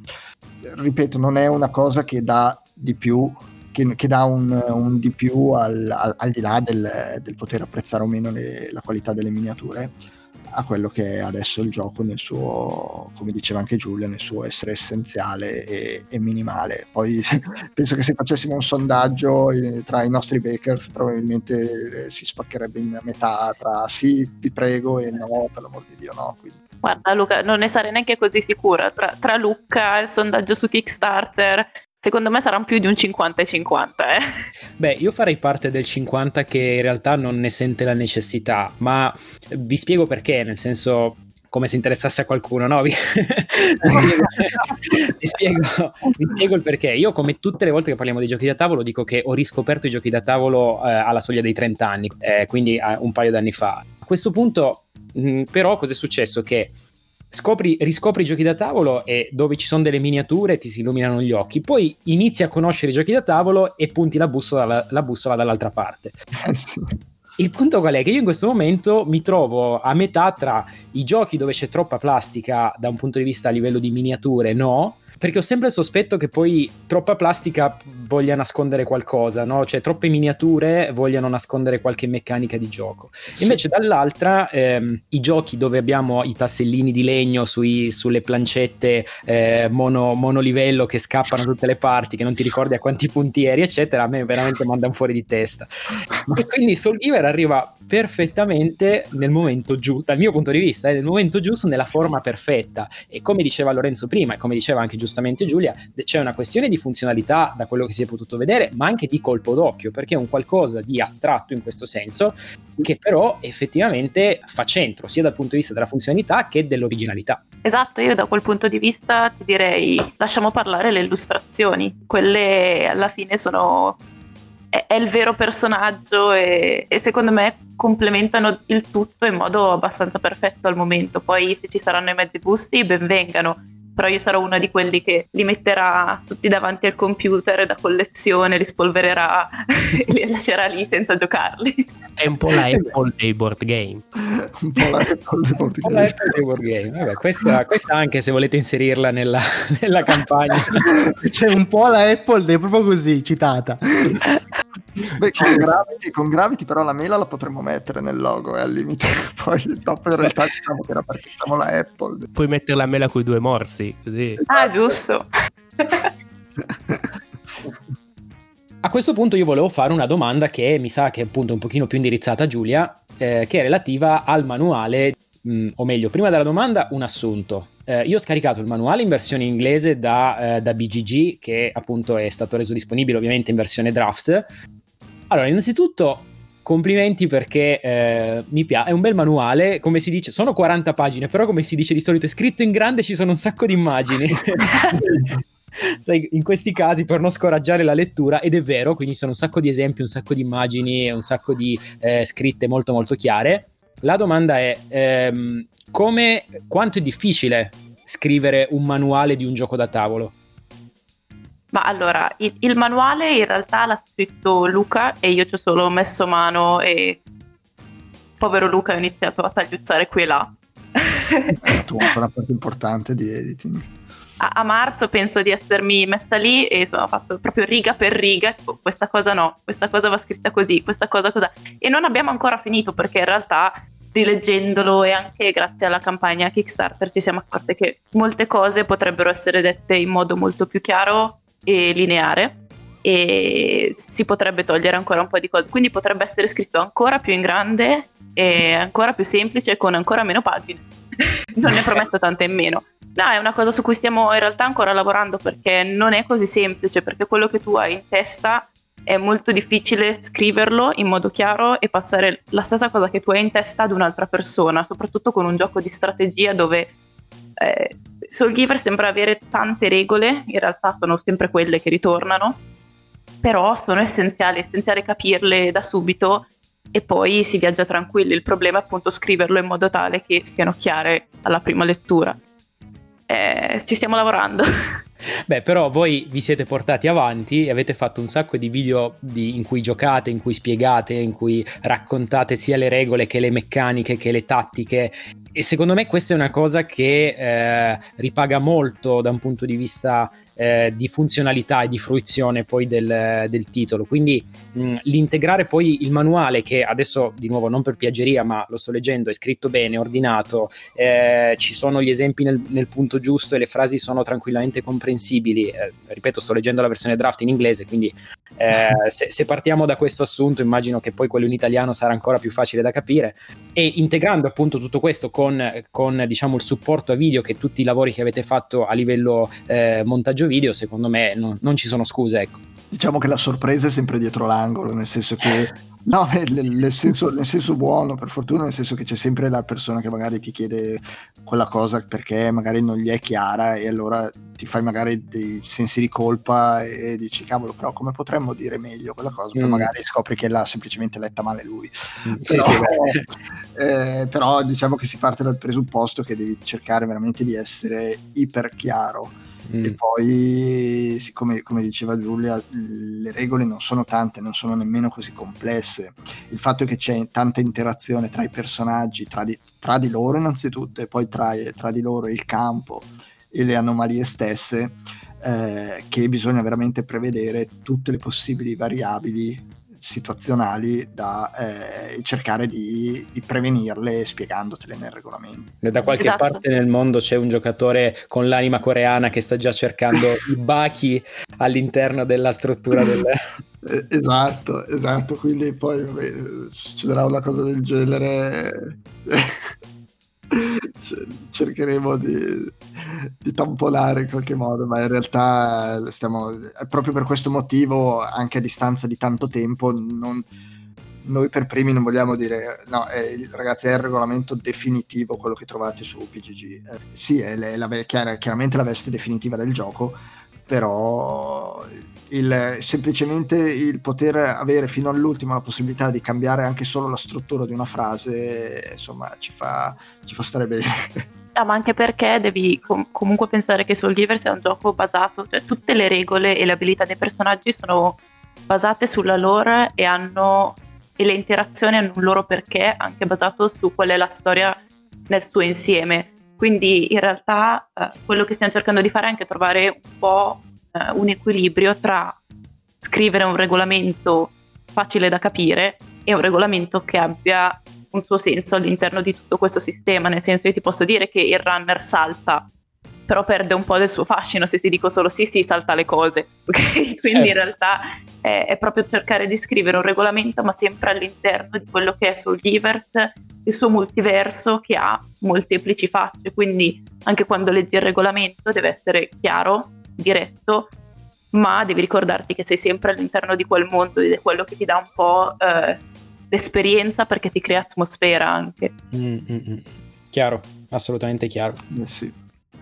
S5: Ripeto, non è una cosa che dà di più, che, che dà un, un, di più al, al, al di là del, del, poter apprezzare o meno le, la qualità delle miniature a quello che è adesso il gioco nel suo, come diceva anche Giulia, nel suo essere essenziale e, e minimale. Poi penso che se facessimo un sondaggio eh, tra i nostri bakers probabilmente eh, si spaccherebbe in metà tra sì, vi prego e no, per l'amor di Dio no. Quindi.
S6: Guarda Luca, non ne sarei neanche così sicura. Tra, tra Luca, il sondaggio su Kickstarter Secondo me saranno più di un 50 e 50. Eh.
S3: Beh, io farei parte del 50 che in realtà non ne sente la necessità, ma vi spiego perché, nel senso come se interessasse a qualcuno, no? Vi, vi, spiego, vi, spiego, vi, spiego, il perché. Io, come tutte le volte che parliamo di giochi da tavolo, dico che ho riscoperto i giochi da tavolo eh, alla soglia dei 30 anni, eh, quindi eh, un paio d'anni fa. A questo punto, mh, mm, però, cosa è successo? Che scopri, riscopri i giochi da tavolo e dove ci sono delle miniature ti si illuminano gli occhi, poi inizi a conoscere i giochi da tavolo e punti la bussola, la bussola dall'altra parte. Eh Il punto qual è? Che io in questo momento mi trovo a metà tra i giochi dove c'è troppa plastica da un punto di vista a livello di miniature, no, perché ho sempre il sospetto che poi troppa plastica voglia nascondere qualcosa, no? Cioè troppe miniature vogliano nascondere qualche meccanica di gioco. Invece dall'altra ehm, i giochi dove abbiamo i tassellini di legno sui, sulle plancette eh, mono, monolivello che scappano da tutte le parti, che non ti ricordi a quanti punti eri, eccetera, a me veramente mandano fuori di testa. E quindi Soul Giver arriva perfettamente nel momento giusto, dal mio punto di vista, eh, nel momento giusto, nella forma perfetta. E come diceva Lorenzo prima, e come diceva anche giustamente Giulia, c'è una questione di funzionalità da quello che si è potuto vedere, ma anche di colpo d'occhio, perché è un qualcosa di astratto in questo senso, che però effettivamente fa centro, sia dal punto di vista della funzionalità che dell'originalità.
S6: Esatto, io da quel punto di vista ti direi lasciamo parlare le illustrazioni, quelle alla fine sono è, il vero personaggio e, e, secondo me complementano il tutto in modo abbastanza perfetto al momento. Poi se ci saranno i mezzi busti, benvengano però io sarò una di quelli che li metterà tutti davanti al computer da collezione, li spolvererà e li lascerà lì senza giocarli.
S4: È un po' la Apple dei board game.
S5: un po' la Apple dei board game.
S3: Apple dei board game. Vabbè, questa, questa, anche se volete inserirla nella, nella campagna.
S7: C'è un po' la Apple dei proprio così, citata.
S5: Beh, con Gravity, con Gravity, però la mela la potremmo mettere nel logo e eh, al limite poi dopo in realtà diciamo che era perché siamo la Apple
S4: puoi mettere la mela con i due morsi così
S6: ah giusto
S3: A questo punto io volevo fare una domanda che mi sa che è appunto un pochino più indirizzata a Giulia, eh, che è relativa al manuale, mh, o meglio, prima della domanda un assunto. Eh, io ho scaricato il manuale in versione inglese da, eh, da, BGG, che appunto è stato reso disponibile ovviamente in versione draft. Allora, innanzitutto complimenti perché eh, mi piace, è un bel manuale, come si dice, sono 40 pagine, però come si dice di solito è scritto in grande, ci sono un sacco di immagini. Sai, in questi casi per non scoraggiare la lettura, ed è vero, quindi sono un sacco di esempi, un sacco di immagini, un sacco di eh, scritte molto molto chiare. La domanda è ehm, come, quanto è difficile scrivere un manuale di un gioco da tavolo?
S6: Ma allora, il, il manuale in realtà l'ha scritto Luca e io ci ho solo messo mano e povero Luca ha iniziato a tagliuzzare qui e là.
S5: È una parte importante di editing
S6: a, a, marzo penso di essermi messa lì e sono fatto proprio riga per riga, tipo questa cosa no, questa cosa va scritta così, questa cosa così. E non abbiamo ancora finito perché in realtà rileggendolo e anche grazie alla campagna Kickstarter ci siamo accorti che molte cose potrebbero essere dette in modo molto più chiaro e lineare e si potrebbe togliere ancora un po' di cose, quindi potrebbe essere scritto ancora più in grande e ancora più semplice con ancora meno pagine. non ne prometto tante in meno. No, è una cosa su cui stiamo in realtà ancora lavorando perché non è così semplice, perché quello che tu hai in testa è molto difficile scriverlo in modo chiaro e passare la stessa cosa che tu hai in testa ad un'altra persona, soprattutto con un gioco di strategia dove eh, Soul Giver sembra avere tante regole, in realtà sono sempre quelle che ritornano, però sono essenziali, è essenziale capirle da subito e poi si viaggia tranquilli. Il problema è appunto scriverlo in modo tale che siano chiare alla prima lettura. Eh, ci stiamo lavorando.
S3: Beh, però voi vi siete portati avanti e avete fatto un sacco di video di, in cui giocate, in cui spiegate, in cui raccontate sia le regole che le meccaniche che le tattiche. E secondo me questa è una cosa che eh, ripaga molto da un punto di vista eh, di funzionalità e di fruizione poi del, del titolo. Quindi mh, l'integrare poi il manuale, che adesso di nuovo non per piaggeria, ma lo sto leggendo, è scritto bene, ordinato, eh, ci sono gli esempi nel, nel, punto giusto e le frasi sono tranquillamente comprensibili. Eh, ripeto, sto leggendo la versione draft in inglese, quindi eh, se, se, partiamo da questo assunto, immagino che poi quello in italiano sarà ancora più facile da capire. E integrando appunto tutto questo con, con diciamo il supporto a video che tutti i lavori che avete fatto a livello eh, montaggio video, secondo me non, non ci sono scuse. Ecco.
S5: Diciamo che la sorpresa è sempre dietro l'angolo, nel senso che No, nel, senso, nel, senso, buono, per fortuna, nel senso che c'è sempre la persona che magari ti chiede quella cosa perché magari non gli è chiara e allora ti fai magari dei sensi di colpa e dici cavolo, però come potremmo dire meglio quella cosa? Poi mm. magari scopri che l'ha semplicemente letta male lui. Mm, però, sì, sì, eh, però diciamo che si parte dal presupposto che devi cercare veramente di essere iper chiaro Mm. E poi, siccome come diceva Giulia, le regole non sono tante, non sono nemmeno così complesse. Il fatto che c'è tanta interazione tra i personaggi, tra di, tra di loro innanzitutto, e poi tra, tra, di loro il campo e le anomalie stesse, eh, che bisogna veramente prevedere tutte le possibili variabili situazionali da eh, cercare di, di, prevenirle spiegandotele nel regolamento.
S3: Da qualche esatto. parte nel mondo c'è un giocatore con l'anima coreana che sta già cercando i bachi all'interno della struttura del...
S5: Eh, esatto, esatto, quindi poi vabbè, succederà una cosa del genere cercheremo di, di, tamponare in qualche modo, ma in realtà stiamo, proprio per questo motivo, anche a distanza di tanto tempo, non, noi per primi non vogliamo dire no, è, ragazzi è il regolamento definitivo quello che trovate su PGG. Eh, sì, è, la, chiar, chiaramente la veste definitiva del gioco, però il, semplicemente il poter avere fino all'ultimo la possibilità di cambiare anche solo la struttura di una frase, insomma, ci fa, ci fa stare bene.
S6: Ah, ma anche perché devi com- comunque pensare che Soul Giver sia un gioco basato, cioè tutte le regole e le abilità dei personaggi sono basate sulla lore e hanno e le interazioni hanno un loro perché anche basato su qual è la storia nel suo insieme. Quindi in realtà eh, quello che stiamo cercando di fare è anche trovare un po' eh, un equilibrio tra scrivere un regolamento facile da capire e un regolamento che abbia un suo senso all'interno di tutto questo sistema, nel senso io ti posso dire che il runner salta però perde un po' del suo fascino se ti dico solo sì sì salta le cose, ok? Quindi in
S3: Certo.
S6: realtà è, è proprio cercare di scrivere un regolamento ma sempre all'interno di quello che è Soulgiverse, il suo multiverso che ha molteplici facce, quindi anche quando leggi il regolamento deve essere chiaro, diretto, ma devi ricordarti che sei sempre all'interno di quel mondo ed è quello che ti dà un po' eh, l'esperienza perché ti crea atmosfera anche.
S3: Mm, mm, mm. Chiaro, assolutamente chiaro.
S5: Eh sì.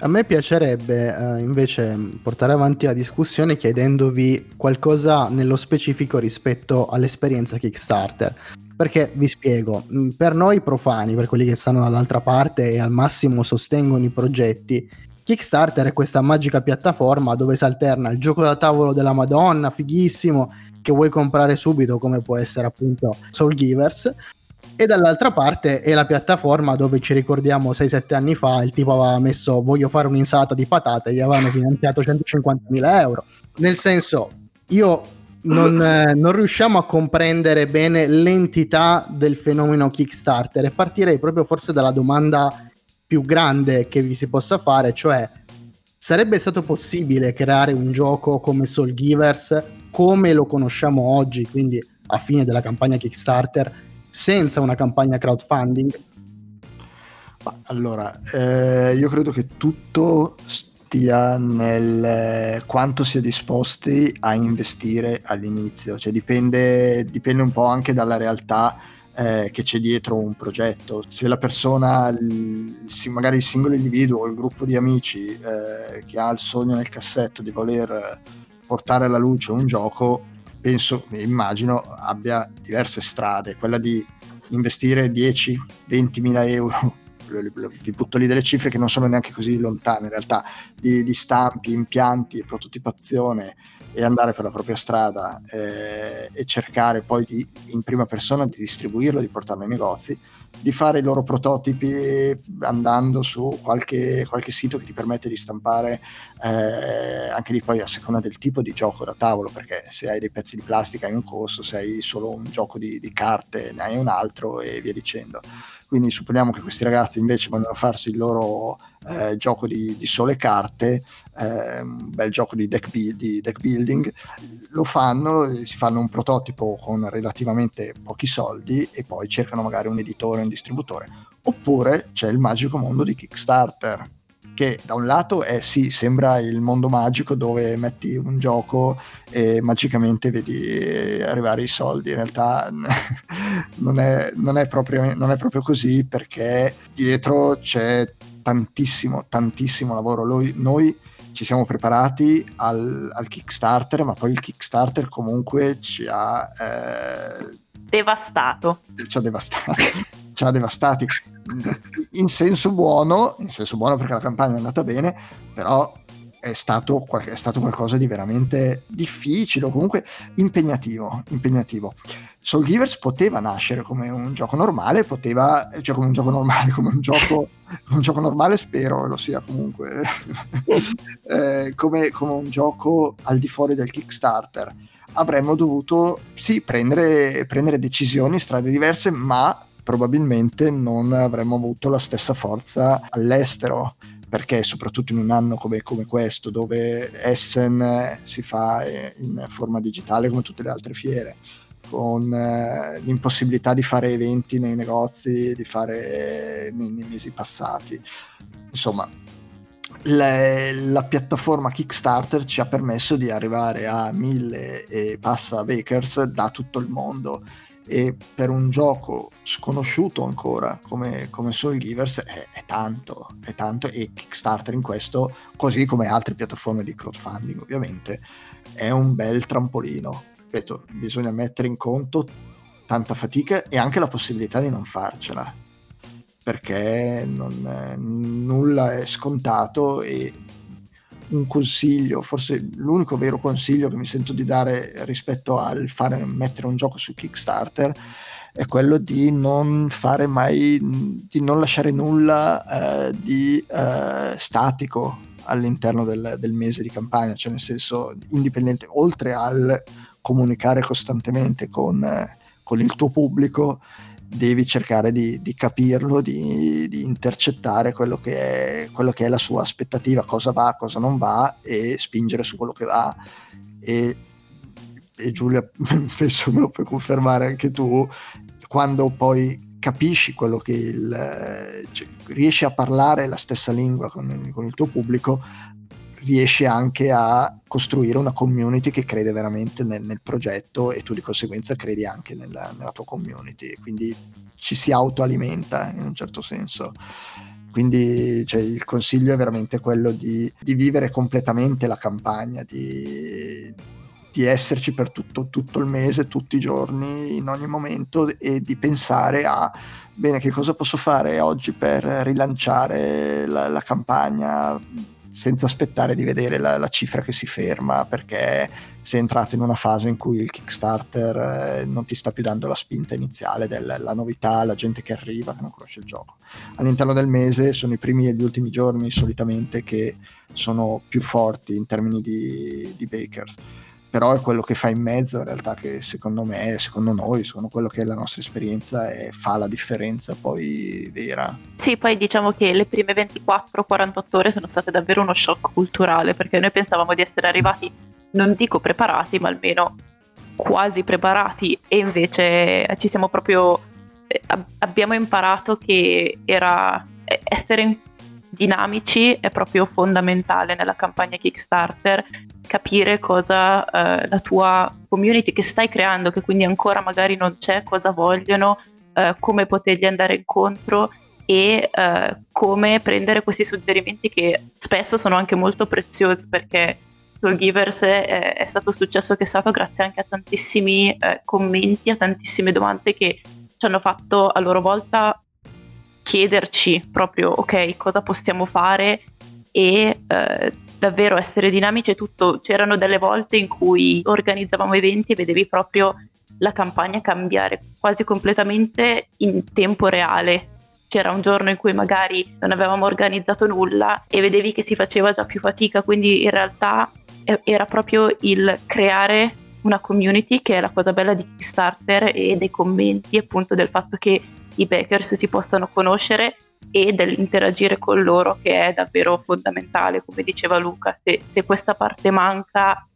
S7: A me piacerebbe eh, invece portare avanti la discussione chiedendovi qualcosa nello specifico rispetto all'esperienza Kickstarter. Perché vi spiego, mh, per noi profani, per quelli che stanno dall'altra parte e al massimo sostengono i progetti, Kickstarter è questa magica piattaforma dove si alterna il gioco da tavolo della Madonna, fighissimo, che vuoi comprare subito, come può essere appunto Soul Givers, e dall'altra parte è la piattaforma dove ci ricordiamo 6-7 anni fa il tipo aveva messo voglio fare un'insalata di patate e gli avevano finanziato 150.000 euro. Nel senso, io non, eh, non riusciamo a comprendere bene l'entità del fenomeno Kickstarter e partirei proprio forse dalla domanda più grande che vi si possa fare, cioè sarebbe stato possibile creare un gioco come Soul Givers come lo conosciamo oggi, quindi a fine della campagna Kickstarter, senza una campagna crowdfunding?
S5: Ma allora, eh, io credo che tutto stia nel eh, quanto si è disposti a investire all'inizio, cioè dipende, dipende un po' anche dalla realtà eh, che c'è dietro un progetto. Se la persona, il- magari il singolo individuo o il gruppo di amici eh, che ha il sogno nel cassetto di voler portare alla luce un gioco, penso, immagino, abbia diverse strade. Quella di investire 10, 20 mila euro, vi butto lì delle cifre che non sono neanche così lontane in realtà, di, di stampi, impianti, prototipazione e andare per la propria strada eh, e cercare poi di, in prima persona di distribuirlo, di portarlo ai negozi, di fare i loro prototipi andando su qualche, qualche sito che ti permette di stampare eh, anche lì poi a seconda del tipo di gioco da tavolo, perché se hai dei pezzi di plastica hai un costo, se hai solo un gioco di, di carte ne hai un altro e via dicendo. Quindi supponiamo che questi ragazzi invece vogliono farsi il loro eh, gioco di, di sole carte, eh, un bel gioco di deck, build- di deck building, lo fanno, si fanno un prototipo con relativamente pochi soldi e poi cercano magari un editore, un distributore. Oppure c'è il magico mondo di Kickstarter, che da un lato è sì, sembra il mondo magico dove metti un gioco e magicamente vedi arrivare i soldi. In realtà non è, non è proprio, non è proprio così perché dietro c'è tantissimo, tantissimo lavoro. Noi, noi ci siamo preparati al, al Kickstarter, ma poi il Kickstarter comunque ci ha, eh,
S6: Devastato.
S5: ci ha devastati. ci ha devastati in senso buono, in senso buono perché la campagna è andata bene, però è stato, è stato qualcosa di veramente difficile o comunque impegnativo, impegnativo. Soul Givers poteva nascere come un gioco normale, poteva, cioè come un gioco normale, come un gioco, un gioco normale spero lo sia comunque, eh, come, come un gioco al di fuori del Kickstarter. Avremmo dovuto sì prendere, prendere decisioni, strade diverse, ma probabilmente non avremmo avuto la stessa forza all'estero perché soprattutto in un anno come, come questo dove Essen si fa eh, in forma digitale come tutte le altre fiere con eh, l'impossibilità di fare eventi nei negozi di fare eh, nei, nei mesi passati. Insomma le- la piattaforma Kickstarter ci ha permesso di arrivare a mille e passa bakers da tutto il mondo e per un gioco sconosciuto ancora come, come Soul Givers è, è tanto, è tanto e Kickstarter in questo, così come altre piattaforme di crowdfunding ovviamente, è un bel trampolino. Ripeto, bisogna mettere in conto tanta fatica e anche la possibilità di non farcela, perché non, eh, nulla è scontato e un consiglio, forse l'unico vero consiglio che mi sento di dare rispetto al fare mettere un gioco su Kickstarter è quello di non fare mai, di non lasciare nulla eh, di eh, statico all'interno del, del mese di campagna, cioè nel senso indipendente, oltre al comunicare costantemente con, eh, con il tuo pubblico, devi cercare di, di capirlo, di, di, intercettare quello che, è, quello che, è, la sua aspettativa, cosa va, cosa non va e spingere su quello che va. E, e Giulia, penso me lo puoi confermare anche tu, quando poi capisci quello che il, cioè, riesci a parlare la stessa lingua con, con il tuo pubblico, riesci anche a costruire una community che crede veramente nel, nel progetto e tu di conseguenza credi anche nella, nella tua community, quindi ci si autoalimenta in un certo senso. Quindi cioè, il consiglio è veramente quello di, di vivere completamente la campagna, di, di esserci per tutto, tutto, il mese, tutti i giorni, in ogni momento e di pensare a bene che cosa posso fare oggi per rilanciare la, la campagna senza aspettare di vedere la, la, cifra che si ferma perché sei entrato in una fase in cui il Kickstarter eh, non ti sta più dando la spinta iniziale della novità, la gente che arriva, che non conosce il gioco. All'interno del mese sono i primi e gli ultimi giorni solitamente che sono più forti in termini di, di bakers però è quello che fa in mezzo in realtà che secondo me, secondo noi, secondo quello che è la nostra esperienza è, fa la differenza poi vera.
S6: Sì, poi diciamo che le prime 24-48 ore sono state davvero uno shock culturale perché noi pensavamo di essere arrivati, non dico preparati, ma almeno quasi preparati e invece ci siamo proprio, eh, abbiamo imparato che era eh, essere dinamici è proprio fondamentale nella campagna Kickstarter capire cosa eh, la tua community che stai creando, che quindi ancora magari non c'è, cosa vogliono, eh, come potergli andare incontro e eh, come prendere questi suggerimenti che spesso sono anche molto preziosi perché Givers è, è, stato il successo che è stato grazie anche a tantissimi eh, commenti, a tantissime domande che ci hanno fatto a loro volta chiederci proprio ok cosa possiamo fare e eh, davvero essere dinamici e tutto. C'erano delle volte in cui organizzavamo eventi e vedevi proprio la campagna cambiare quasi completamente in tempo reale. C'era un giorno in cui magari non avevamo organizzato nulla e vedevi che si faceva già più fatica, quindi in realtà era proprio il creare una community che è la cosa bella di Kickstarter e dei commenti appunto del fatto che i backers si possano conoscere e dell'interagire con loro che è davvero fondamentale, come diceva Luca, se, se questa parte manca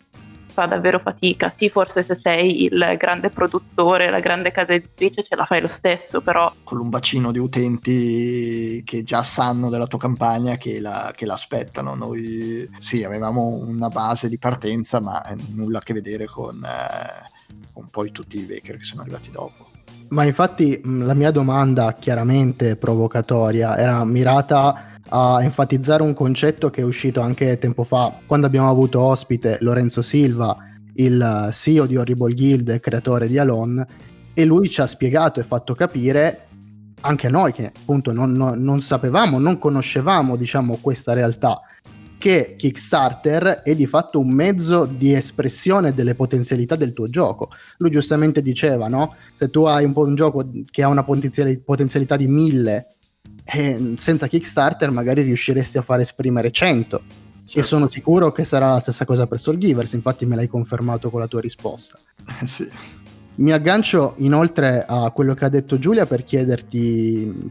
S6: fa davvero fatica. Sì, forse se sei il grande produttore, la grande casa editrice ce la fai lo stesso, però...
S5: Con un bacino di utenti che già sanno della tua campagna che, la, che l'aspettano. Noi sì, avevamo una base di partenza, ma nulla a che vedere con, eh, con poi tutti i baker che sono arrivati dopo.
S7: Ma infatti la mia domanda chiaramente provocatoria era mirata a enfatizzare un concetto che è uscito anche tempo fa quando abbiamo avuto ospite Lorenzo Silva, il CEO di Horrible Guild creatore di Alone, e lui ci ha spiegato e fatto capire anche noi che appunto non, non, non sapevamo, non conoscevamo diciamo questa realtà che Kickstarter è di fatto un mezzo di espressione delle potenzialità del tuo gioco. Lui giustamente diceva, no? Se tu hai un, un gioco che ha una potenzialità di 1000 eh, senza Kickstarter magari riusciresti a far esprimere 100. Certo. E sono sicuro che sarà la stessa cosa per Soul Givers, infatti me l'hai confermato con la tua risposta.
S5: sì.
S7: Mi aggancio inoltre a quello che ha detto Giulia per chiederti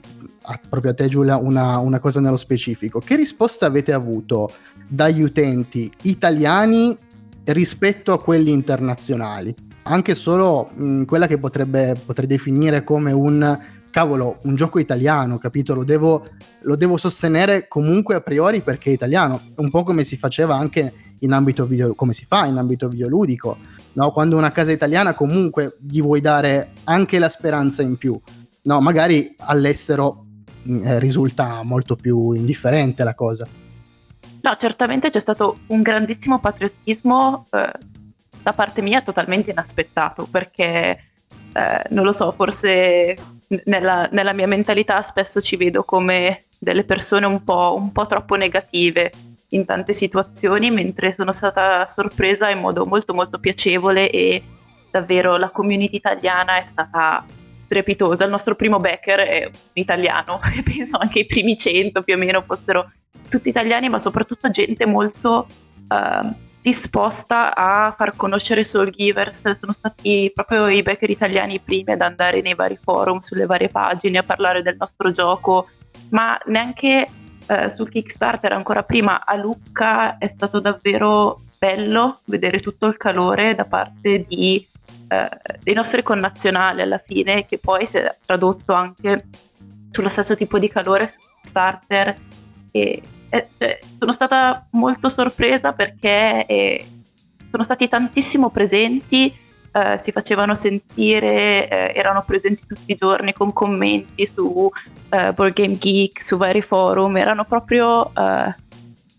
S7: a, proprio a te Giulia una, una cosa nello specifico. Che risposta avete avuto dagli utenti italiani rispetto a quelli internazionali? Anche solo mh, quella che potrebbe, potrei definire come un cavolo, un gioco italiano, capito? Lo devo, lo devo, sostenere comunque a priori perché è italiano, un po' come si faceva anche in ambito video, come si fa in ambito videoludico, no? Quando una casa italiana comunque gli vuoi dare anche la speranza in più, no? Magari all'estero eh, risulta molto più indifferente la cosa.
S6: No, certamente c'è stato un grandissimo patriottismo eh, da parte mia totalmente inaspettato perché eh, non lo so, forse nella, nella, mia mentalità spesso ci vedo come delle persone un po', un po' troppo negative in tante situazioni, mentre sono stata sorpresa in modo molto molto piacevole e davvero la community italiana è stata strepitosa. Il nostro primo backer è un italiano e penso anche i primi 100 più o meno fossero tutti italiani, ma soprattutto gente molto uh, disposta a far conoscere Soul Givers. Sono stati proprio i backer italiani i primi ad andare nei vari forum, sulle varie pagine, a parlare del nostro gioco, ma neanche eh, sul Kickstarter, ancora prima a Lucca, è stato davvero bello vedere tutto il calore da parte di, dei nostri connazionali alla fine, che poi si è tradotto anche sullo stesso tipo di calore su Kickstarter. E, e, e sono stata molto sorpresa perché eh, sono stati tantissimo presenti, eh, si facevano sentire, eh, erano presenti tutti i giorni con commenti su eh, Board Game Geek, su vari forum, erano proprio, eh,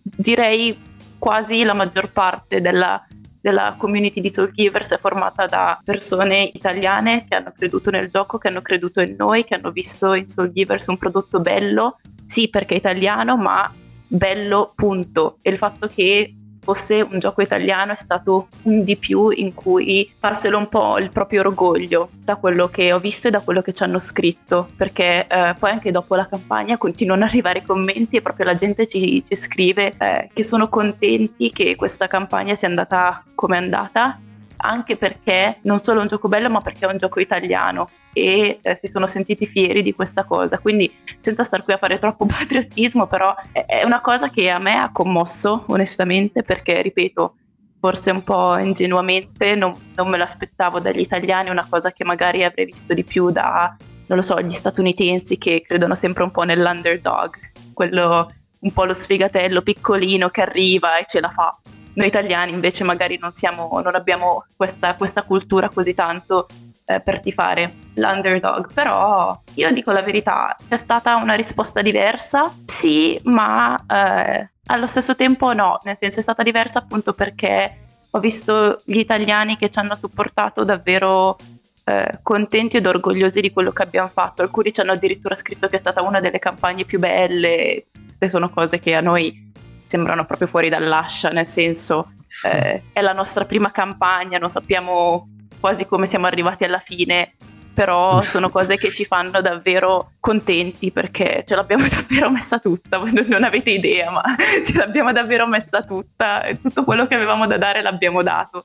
S6: direi, quasi la maggior parte della, della community di Soul Givers è formata da persone italiane che hanno creduto nel gioco, che hanno creduto in noi, che hanno visto in Soul Givers un prodotto bello, sì perché è italiano, ma bello punto. E il fatto che fosse un gioco italiano è stato un di più in cui farselo un po' il proprio orgoglio da quello che ho visto e da quello che ci hanno scritto, perché eh, poi anche dopo la campagna continuano ad arrivare commenti e proprio la gente ci, ci scrive eh, che sono contenti che questa campagna sia andata come è andata anche perché non solo è un gioco bello, ma perché è un gioco italiano e eh, si sono sentiti fieri di questa cosa. Quindi, senza star qui a fare troppo patriottismo, però è, è una cosa che a me ha commosso, onestamente, perché ripeto, forse un po' ingenuamente non, non me l'aspettavo dagli italiani, una cosa che magari avrei visto di più da, non lo so, gli statunitensi che credono sempre un po' nell'underdog, quello un po' lo sfigatello piccolino che arriva e ce la fa noi italiani invece magari non, siamo, non abbiamo questa, questa, cultura così tanto eh, per tifare l'underdog, però io dico la verità, c'è stata una risposta diversa, sì, ma eh, allo stesso tempo no, nel senso è stata diversa appunto perché ho visto gli italiani che ci hanno supportato davvero eh, contenti ed orgogliosi di quello che abbiamo fatto. Alcuni ci hanno addirittura scritto che è stata una delle campagne più belle. Queste sono cose che a noi sembrano proprio fuori dall'ascia, nel senso eh, è la nostra prima campagna, non sappiamo quasi come siamo arrivati alla fine, però sono cose che ci fanno davvero contenti perché ce l'abbiamo davvero messa tutta, non avete idea, ma ce l'abbiamo davvero messa tutta e tutto quello che avevamo da dare l'abbiamo dato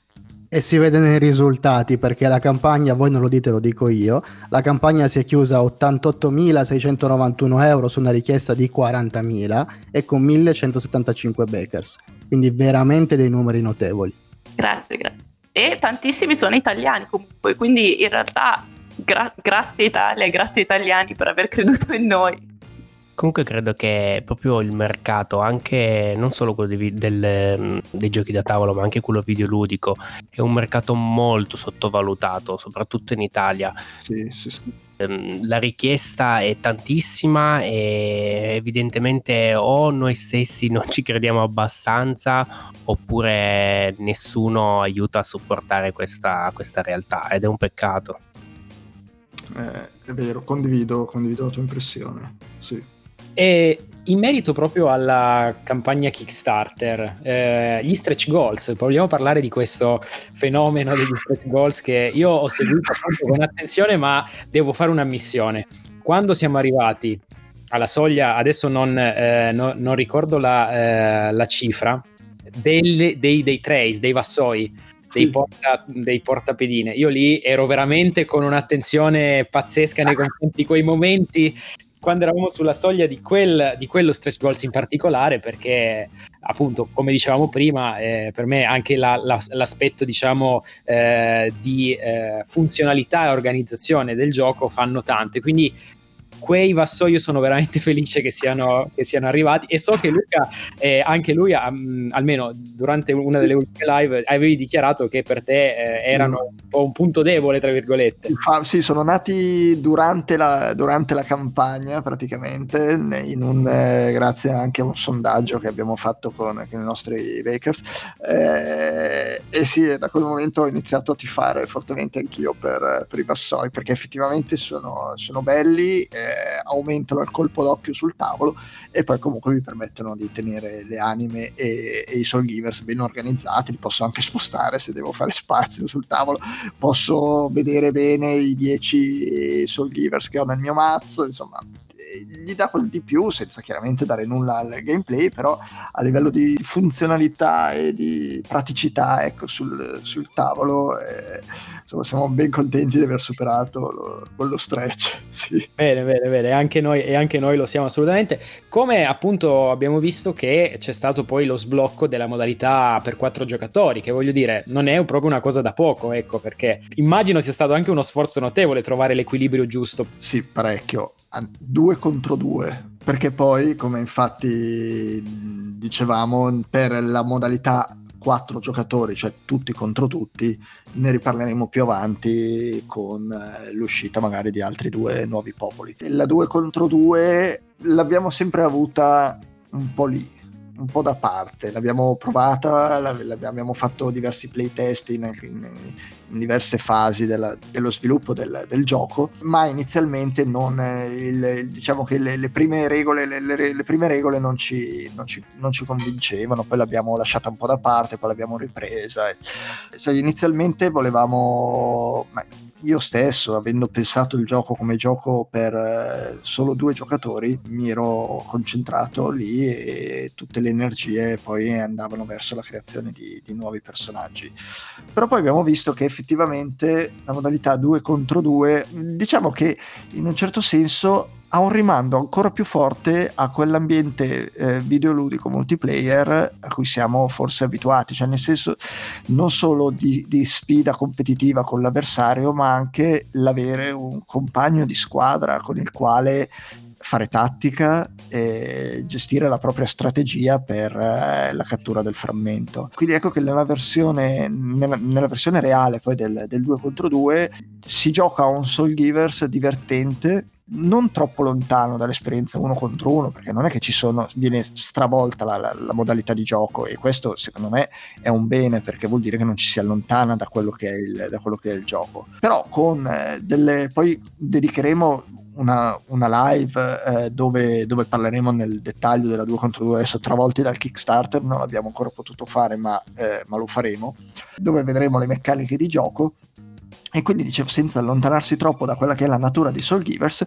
S7: e si vede nei risultati perché la campagna, voi non lo dite, lo dico io, la campagna si è chiusa a 88.691 euro su una richiesta di 40.000 e con 1.175 backers, quindi veramente dei numeri notevoli.
S6: Grazie, grazie. E tantissimi sono italiani comunque, quindi in realtà gra- grazie Italia, grazie italiani per aver creduto in noi.
S4: Comunque credo che proprio il mercato, anche non solo quello dei, del, mm, dei giochi da tavolo, ma anche quello videoludico, è un mercato molto sottovalutato, soprattutto in Italia.
S5: Sì, sì, sì.
S4: Ehm, la richiesta è tantissima e evidentemente o noi stessi non ci crediamo abbastanza oppure nessuno aiuta a supportare questa, questa realtà ed è un peccato.
S5: Eh, è vero, condivido, condivido la tua impressione. Sì.
S3: E in merito proprio alla campagna Kickstarter, eh, gli stretch goals, vogliamo parlare di questo fenomeno degli stretch goals che io ho seguito con attenzione, ma devo fare una missione. Quando siamo arrivati alla soglia, adesso non, eh, no, non ricordo la, eh, la cifra, delle, dei, dei trace, dei vassoi, dei, porta, dei, portapedine. Io lì ero veramente con un'attenzione pazzesca nei confronti di quei momenti quando eravamo sulla soglia di, quel, di quello stretch goals in particolare, perché appunto, come dicevamo prima, eh, per me anche la, la, l'aspetto diciamo eh, di eh, funzionalità e organizzazione del gioco fanno tanto. E quindi quei vassoi sono veramente felice che siano, che siano arrivati e so che Luca, eh, anche lui, um, almeno durante una delle ultime live, avevi dichiarato che per te eh, erano un po' un punto debole, tra virgolette.
S5: Fa, sì, sono nati durante la, durante la campagna praticamente, un, eh, grazie anche a un sondaggio che abbiamo fatto con, con i nostri Bakers. Eh, e sì, da quel momento ho iniziato a tifare fortemente anch'io per, per i vassoi, perché effettivamente sono, sono belli. Eh, aumentano il colpo d'occhio sul tavolo e poi comunque vi permettono di tenere le anime e, e i soul givers ben organizzati, li posso anche spostare se devo fare spazio sul tavolo, posso vedere bene i 10 soul givers che ho nel mio mazzo, insomma gli dà quel di più senza chiaramente dare nulla al gameplay, però a livello di funzionalità e di praticità ecco, sul, sul tavolo eh, insomma, siamo ben contenti di aver superato lo, quello stretch. Sì.
S3: Bene, bene, bene, anche noi, e anche noi lo siamo assolutamente. Come appunto abbiamo visto che c'è stato poi lo sblocco della modalità per quattro giocatori, che voglio dire, non è proprio una cosa da poco, ecco, perché immagino sia stato anche uno sforzo notevole trovare l'equilibrio giusto.
S5: Sì, parecchio. Due contro due, perché poi, come infatti dicevamo, per la modalità quattro giocatori, cioè tutti contro tutti, ne riparleremo più avanti con eh, l'uscita magari di altri due nuovi popoli. La 2 contro 2 l'abbiamo sempre avuta un po' lì, un po' da parte, l'abbiamo provata, abbiamo fatto diversi playtest in, in, in diverse fasi della, dello sviluppo del, del, gioco, ma inizialmente non, eh, il, diciamo che le, le, prime regole, le, le, prime regole non ci, non, ci, non ci, convincevano, poi l'abbiamo lasciata un po' da parte, poi l'abbiamo ripresa. Cioè, inizialmente volevamo... Beh, io stesso, avendo pensato il gioco come gioco per eh, solo due giocatori, mi ero concentrato lì e tutte le energie poi andavano verso la creazione di, di nuovi personaggi. Però poi abbiamo visto che effettivamente la modalità 2 contro 2, diciamo che in un certo senso ha un rimando ancora più forte a quell'ambiente eh, videoludico multiplayer a cui siamo forse abituati, cioè nel senso non solo di, di, sfida competitiva con l'avversario, ma anche l'avere un compagno di squadra con il quale fare tattica e gestire la propria strategia per eh, la cattura del frammento. Quindi ecco che nella versione, nella, nella versione reale poi del, del 2 contro 2 si gioca a un Soul Givers divertente non troppo lontano dall'esperienza uno contro uno, perché non è che ci sono, viene stravolta la, la, la, modalità di gioco e questo secondo me è un bene perché vuol dire che non ci si allontana da quello che è il, che è il gioco. Però con eh, delle, poi dedicheremo una, una live eh, dove, dove, parleremo nel dettaglio della 2 contro 2 adesso travolti dal Kickstarter, non l'abbiamo ancora potuto fare ma, eh, ma lo faremo, dove vedremo le meccaniche di gioco. E quindi dicevo, senza allontanarsi troppo da quella che è la natura di Soul Givers,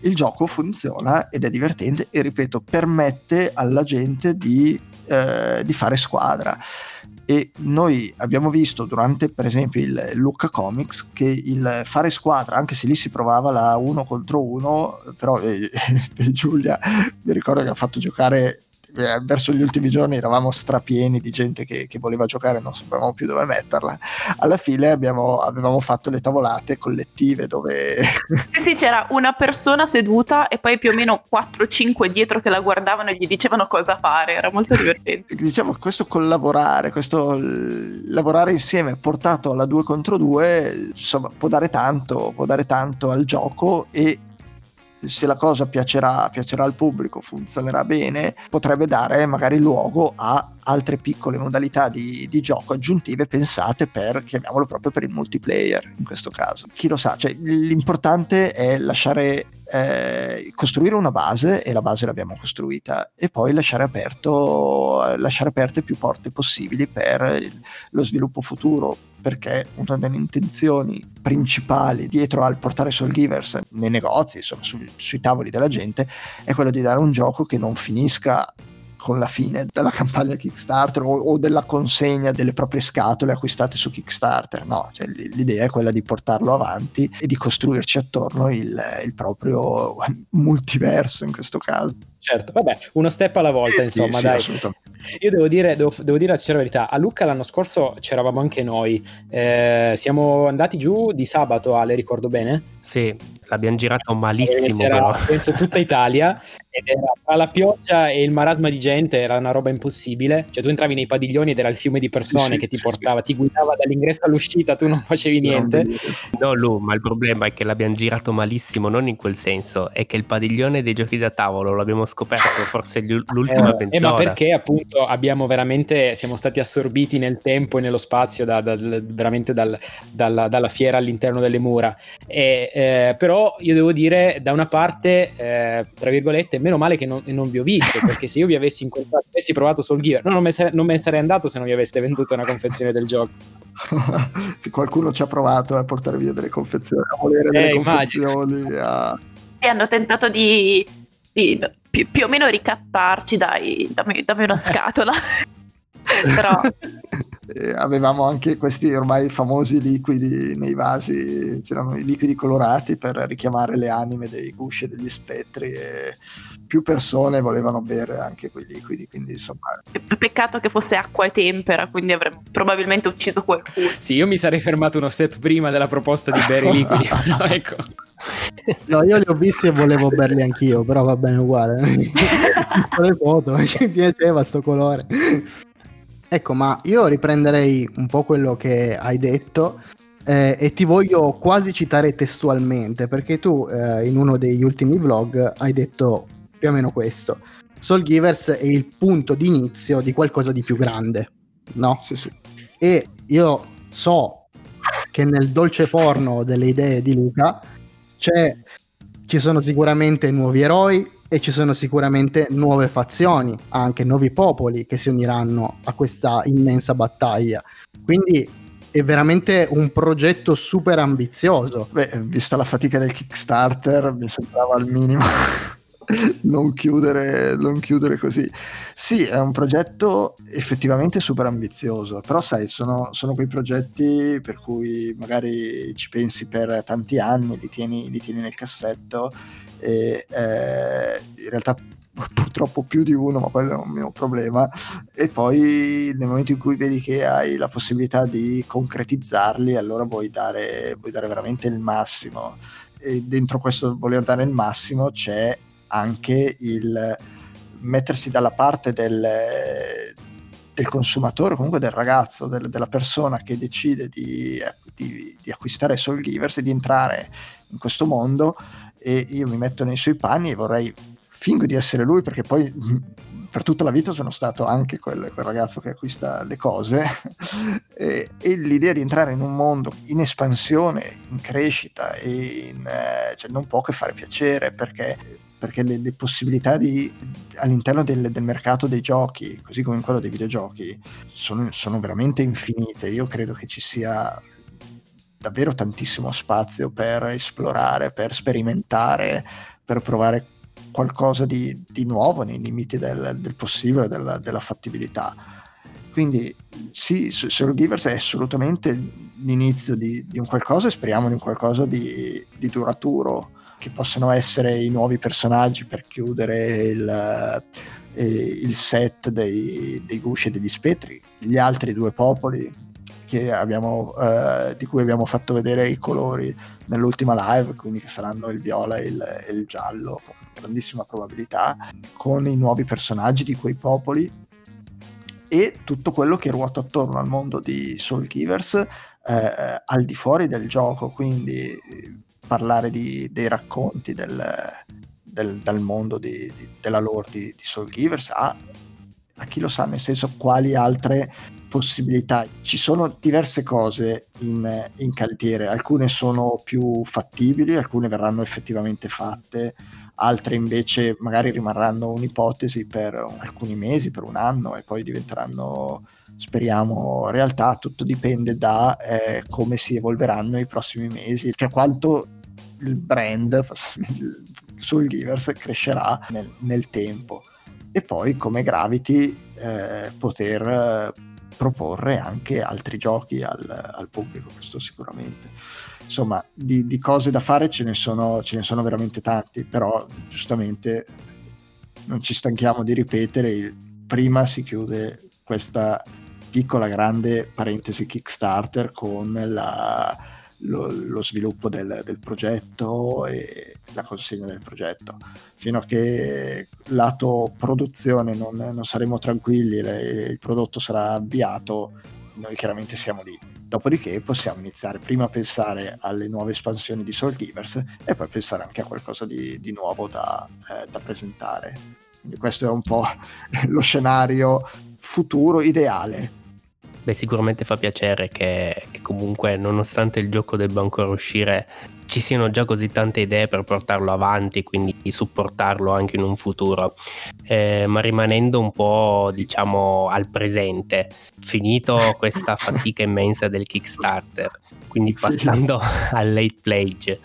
S5: il gioco funziona ed è divertente e ripeto, permette alla gente di, eh, di fare squadra. E noi abbiamo visto durante, per esempio, il Lucca Comics che il fare squadra, anche se lì si provava la uno contro uno, però eh, Giulia mi ricordo che ha fatto giocare eh, verso gli ultimi giorni eravamo strapieni di gente che, che voleva giocare, non sapevamo più dove metterla. Alla fine abbiamo, avevamo fatto le tavolate collettive dove...
S6: Sì, sì, c'era una persona seduta e poi più o meno 4-5 dietro che la guardavano e gli dicevano cosa fare, era molto divertente.
S5: diciamo questo collaborare, questo lavorare insieme portato alla 2 contro 2, insomma, può dare tanto, può dare tanto al gioco e se la cosa piacerà, piacerà al pubblico, funzionerà bene, potrebbe dare magari luogo a altre piccole modalità di, di, gioco aggiuntive pensate per, chiamiamolo proprio per il multiplayer in questo caso. Chi lo sa, cioè, l'importante è lasciare eh, costruire una base e la base l'abbiamo costruita e poi lasciare, aperto, lasciare aperte più porte possibili per il, lo sviluppo futuro perché una delle intenzioni principali dietro al portare Soul Givers nei negozi, insomma su, sui tavoli della gente, è quello di dare un gioco che non finisca con la fine della campagna Kickstarter o, o, della consegna delle proprie scatole acquistate su Kickstarter. No, cioè, l'idea è quella di portarlo avanti e di costruirci attorno il, il proprio multiverso in questo caso.
S3: Certo, vabbè, uno step alla volta, sì, insomma, sì, dai. Io devo dire, devo, devo dire la sincera verità, a Lucca l'anno scorso c'eravamo anche noi, eh, siamo andati giù di sabato, Ale, ricordo bene?
S4: Sì, l'abbiamo girato malissimo.
S3: Era, penso tutta Italia ed era tra la pioggia e il marasma di gente era una roba impossibile. Cioè, tu entravi nei padiglioni ed era il fiume di persone sì, che ti sì, portava, sì. ti guidava dall'ingresso all'uscita, tu non facevi niente.
S4: No, Lu, ma il problema è che l'abbiamo girato malissimo, non in quel senso, è che il padiglione dei giochi da tavolo l'abbiamo scoperto forse l'ultima
S3: eh, eh, ma perché appunto abbiamo veramente, siamo stati assorbiti nel tempo e nello spazio da, da, veramente dal, dalla, dalla, fiera all'interno delle mura. E, eh, però io devo dire, da una parte, eh, tra virgolette, meno male che non, non, vi ho visto, perché se io vi avessi incontrato, avessi provato Soul Gear, no, non, me sarei, non me ne sarei andato se non vi aveste venduto una confezione del gioco.
S5: se qualcuno ci ha provato a portare via delle confezioni, a volere delle eh, confezioni, a...
S6: E hanno tentato di Sì, più, più o meno ricattarci, dai, dammi, dammi una scatola. Però
S5: Eh, avevamo anche questi ormai famosi liquidi nei vasi, c'erano i liquidi colorati per richiamare le anime dei gusci e degli spettri e più persone volevano bere anche quei liquidi, quindi insomma...
S6: peccato che fosse acqua e tempera, quindi avremmo probabilmente ucciso qualcuno.
S3: Sì, io mi sarei fermato uno step prima della proposta di bere i liquidi, ecco.
S7: No, io li ho visti e volevo berli anch'io, però va bene uguale. Le foto, ci piaceva sto colore. Ecco, ma io riprenderei un po' quello che hai detto eh, e ti voglio quasi citare testualmente, perché tu eh, in uno degli ultimi vlog hai detto più o meno questo. Soul Givers è il punto di inizio di qualcosa di più grande, no?
S5: Sì, sì.
S7: E io so che nel dolce forno delle idee di Luca c'è, ci sono sicuramente nuovi eroi, e ci sono sicuramente nuove fazioni, anche nuovi popoli che si uniranno a questa immensa battaglia. Quindi è veramente un progetto super ambizioso.
S5: Beh, vista la fatica del Kickstarter, mi sembrava al minimo non, chiudere, non chiudere così. Sì, è un progetto effettivamente super ambizioso, però sai, sono, sono quei progetti per cui magari ci pensi per tanti anni, li tieni, li tieni nel cassetto e eh, in realtà purtroppo più di uno, ma quello è un mio problema. E poi nel momento in cui vedi che hai la possibilità di concretizzarli, allora vuoi dare, vuoi dare veramente il massimo. E dentro questo voler dare il massimo c'è anche il mettersi dalla parte del, del consumatore, comunque del ragazzo, del, della persona che decide di, di, di acquistare Soul Givers e di entrare in questo mondo e io mi metto nei suoi panni e vorrei fingo di essere lui perché poi mm, per tutta la vita sono stato anche quel, quel ragazzo che acquista le cose. E, e, l'idea di entrare in un mondo in espansione, in crescita e in, eh, cioè non può che fare piacere perché, perché le, le, possibilità di, all'interno del, del, mercato dei giochi, così come in quello dei videogiochi, sono, sono veramente infinite. Io credo che ci sia davvero tantissimo spazio per esplorare, per sperimentare, per provare qualcosa di, di nuovo nei limiti del, del possibile, della, della, fattibilità. Quindi sì, Soul Givers è assolutamente l'inizio di, di, un qualcosa e speriamo di un qualcosa di, di, duraturo, che possano essere i nuovi personaggi per chiudere il, eh, il set dei, dei gusci e degli spettri, gli altri due popoli abbiamo, eh, di cui abbiamo fatto vedere i colori nell'ultima live, quindi che saranno il viola e il, il giallo, con grandissima probabilità, con i nuovi personaggi di quei popoli e tutto quello che ruota attorno al mondo di Soul Givers eh, al di fuori del gioco, quindi parlare di, dei racconti del, del, dal mondo di, di, della lore di, di Soul Givers a, a chi lo sa, nel senso quali altre possibilità. Ci sono diverse cose in, in cantiere, alcune sono più fattibili, alcune verranno effettivamente fatte, altre invece magari rimarranno un'ipotesi per alcuni mesi, per un anno e poi diventeranno, speriamo, realtà. Tutto dipende da eh, come si evolveranno i prossimi mesi, cioè quanto il brand sul Givers crescerà nel, nel tempo e poi come Gravity eh, poter proporre anche altri giochi al, al pubblico, questo sicuramente. Insomma, di, di, cose da fare ce ne, sono, ce ne sono veramente tanti, però giustamente non ci stanchiamo di ripetere, prima si chiude questa piccola grande parentesi Kickstarter con la, lo, lo, sviluppo del, del, progetto e la consegna del progetto. Fino a che lato produzione non, non saremo tranquilli e il prodotto sarà avviato, noi chiaramente siamo lì. Dopodiché possiamo iniziare prima a pensare alle nuove espansioni di Soul Givers e poi pensare anche a qualcosa di, di nuovo da, eh, da presentare. Quindi questo è un po' lo scenario futuro ideale
S4: Beh, sicuramente fa piacere che, che, comunque, nonostante il gioco debba ancora uscire, ci siano già così tante idee per portarlo avanti e quindi supportarlo anche in un futuro. Eh, ma rimanendo un po', diciamo, al presente, finito questa fatica immensa del Kickstarter, quindi passando sì. al late pledge,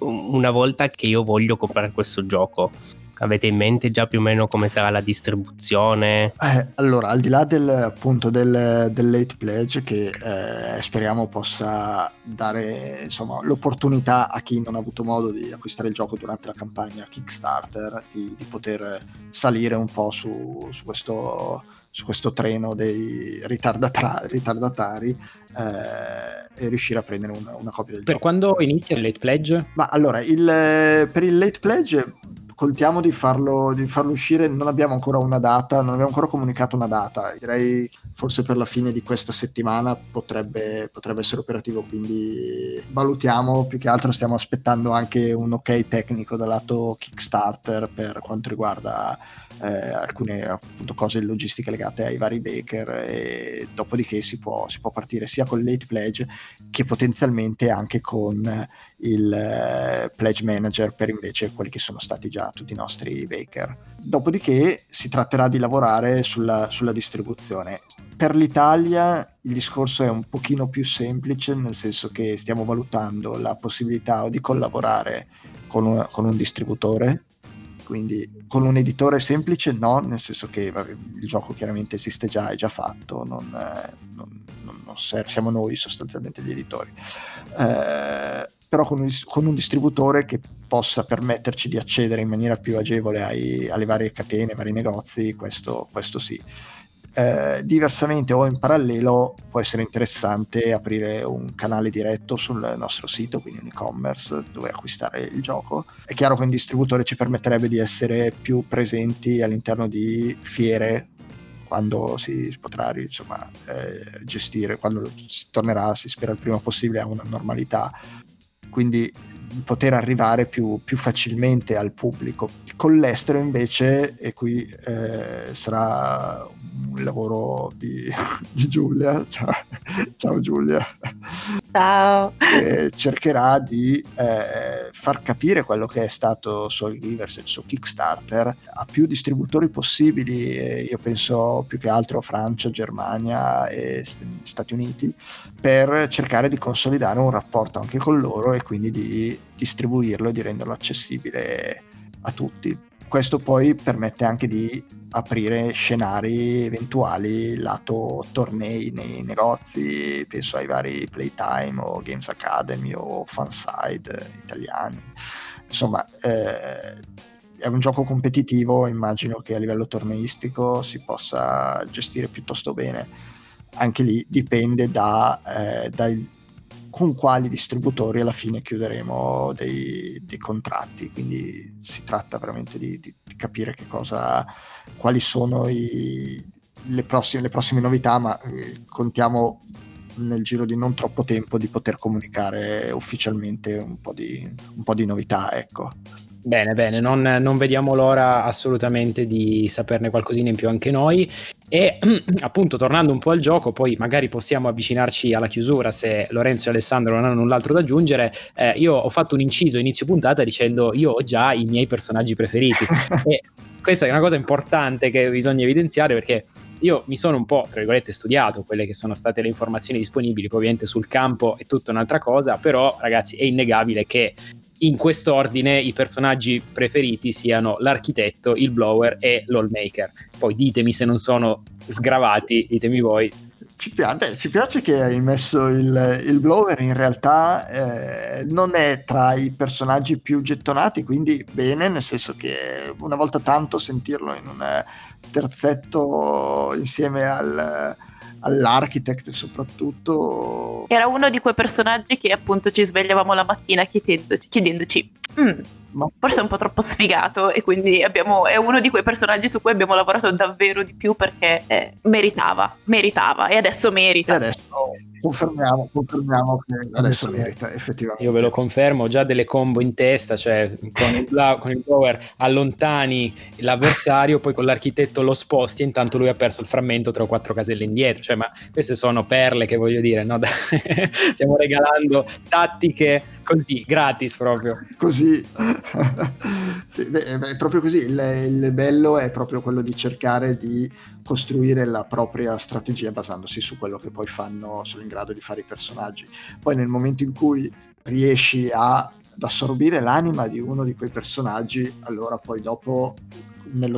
S4: una volta che io voglio comprare questo gioco, Avete in mente già più o meno come sarà la distribuzione?
S5: Eh, allora, al di là del, appunto del, del late pledge che eh, speriamo possa dare insomma, l'opportunità a chi non ha avuto modo di acquistare il gioco durante la campagna Kickstarter di, di poter salire un po' su, su questo su questo treno dei ritardatari, ritardatari eh, e riuscire a prendere una, una copia del
S3: per
S5: gioco.
S3: quando inizia il late pledge?
S5: Ma allora, il, per il late pledge contiamo di farlo, di farlo uscire, non abbiamo ancora una data, non abbiamo ancora comunicato una data, direi forse per la fine di questa settimana potrebbe, potrebbe essere operativo, quindi valutiamo, più che altro stiamo aspettando anche un ok tecnico dal lato Kickstarter per quanto riguarda eh, alcune appunto, cose logistiche legate ai vari baker e dopodiché si può, si può partire sia con il late pledge che potenzialmente anche con il eh, pledge manager per invece quelli che sono stati già tutti i nostri baker. Dopodiché si tratterà di lavorare sulla, sulla distribuzione. Per l'Italia il discorso è un pochino più semplice, nel senso che stiamo valutando la possibilità di collaborare con un, con un distributore quindi con un editore semplice no, nel senso che vabbè, il gioco chiaramente esiste già, è già fatto, non, eh, non, non, serve, siamo noi sostanzialmente gli editori. Eh, però con un, con un, distributore che possa permetterci di accedere in maniera più agevole ai, alle varie catene, ai vari negozi, questo, questo sì. Eh, diversamente o in parallelo può essere interessante aprire un canale diretto sul nostro sito, quindi un e-commerce dove acquistare il gioco. È chiaro che un distributore ci permetterebbe di essere più presenti all'interno di fiere quando si potrà insomma, eh, gestire, quando si tornerà, si spera il prima possibile, a una normalità. Quindi poter arrivare più, più, facilmente al pubblico. Con l'estero invece, e qui eh, sarà un lavoro di, di Giulia, ciao, ciao, Giulia,
S6: ciao.
S5: Eh, cercherà di eh, far capire quello che è stato Soul Givers, il suo Kickstarter, a più distributori possibili, io penso più che altro Francia, Germania e Stati Uniti, per cercare di consolidare un rapporto anche con loro e quindi di distribuirlo e di renderlo accessibile a tutti. Questo poi permette anche di aprire scenari eventuali lato tornei nei negozi, penso ai vari Playtime o Games Academy o Fanside italiani. Insomma, eh, è un gioco competitivo, immagino che a livello torneistico si possa gestire piuttosto bene. Anche lì dipende da, eh, dai, con quali distributori alla fine chiuderemo dei, dei contratti. Quindi si tratta veramente di, di, di capire cosa, quali sono i, le, prossime, le, prossime, novità, ma eh, contiamo nel giro di non troppo tempo di poter comunicare ufficialmente un po' di, un po di novità. Ecco.
S3: Bene, bene, non, non, vediamo l'ora assolutamente di saperne qualcosina in più anche noi. E appunto, tornando un po' al gioco, poi magari possiamo avvicinarci alla chiusura se Lorenzo e Alessandro non hanno null'altro da aggiungere. Eh, io ho fatto un inciso inizio puntata dicendo io ho già i miei personaggi preferiti. e questa è una cosa importante che bisogna evidenziare perché io mi sono un po', tra virgolette, studiato quelle che sono state le informazioni disponibili, poi ovviamente sul campo è tutta un'altra cosa, però ragazzi è innegabile che in quest'ordine i personaggi preferiti siano l'architetto, il blower e l'allmaker. Poi ditemi se non sono sgravati, ditemi voi.
S5: Ci piace, ci piace che hai messo il, il blower, in realtà eh, non è tra i personaggi più gettonati, quindi bene, nel senso che una volta tanto sentirlo in un terzetto insieme al all'architect soprattutto.
S6: Era uno di quei personaggi che appunto ci svegliavamo la mattina chiedendoci, chiedendoci mm, ma forse è un po' troppo sfigato e quindi abbiamo, è uno di quei personaggi su cui abbiamo lavorato davvero di più perché eh, meritava, meritava e adesso merita.
S5: E adesso confermiamo, confermiamo che adesso merita effettivamente.
S3: Io ve lo confermo, ho già delle combo in testa, cioè con il, con il blower allontani l'avversario, poi con l'architetto lo sposti e intanto lui ha perso il frammento tre o quattro caselle indietro, cioè ma queste sono perle che voglio dire, no? stiamo regalando tattiche così, gratis proprio.
S5: Così, sì, beh, è proprio così, il, il bello è proprio quello di cercare di costruire la propria strategia basandosi su quello che poi fanno, sono in grado di fare i personaggi. Poi nel momento in cui riesci a ad assorbire l'anima di uno di quei personaggi, allora poi dopo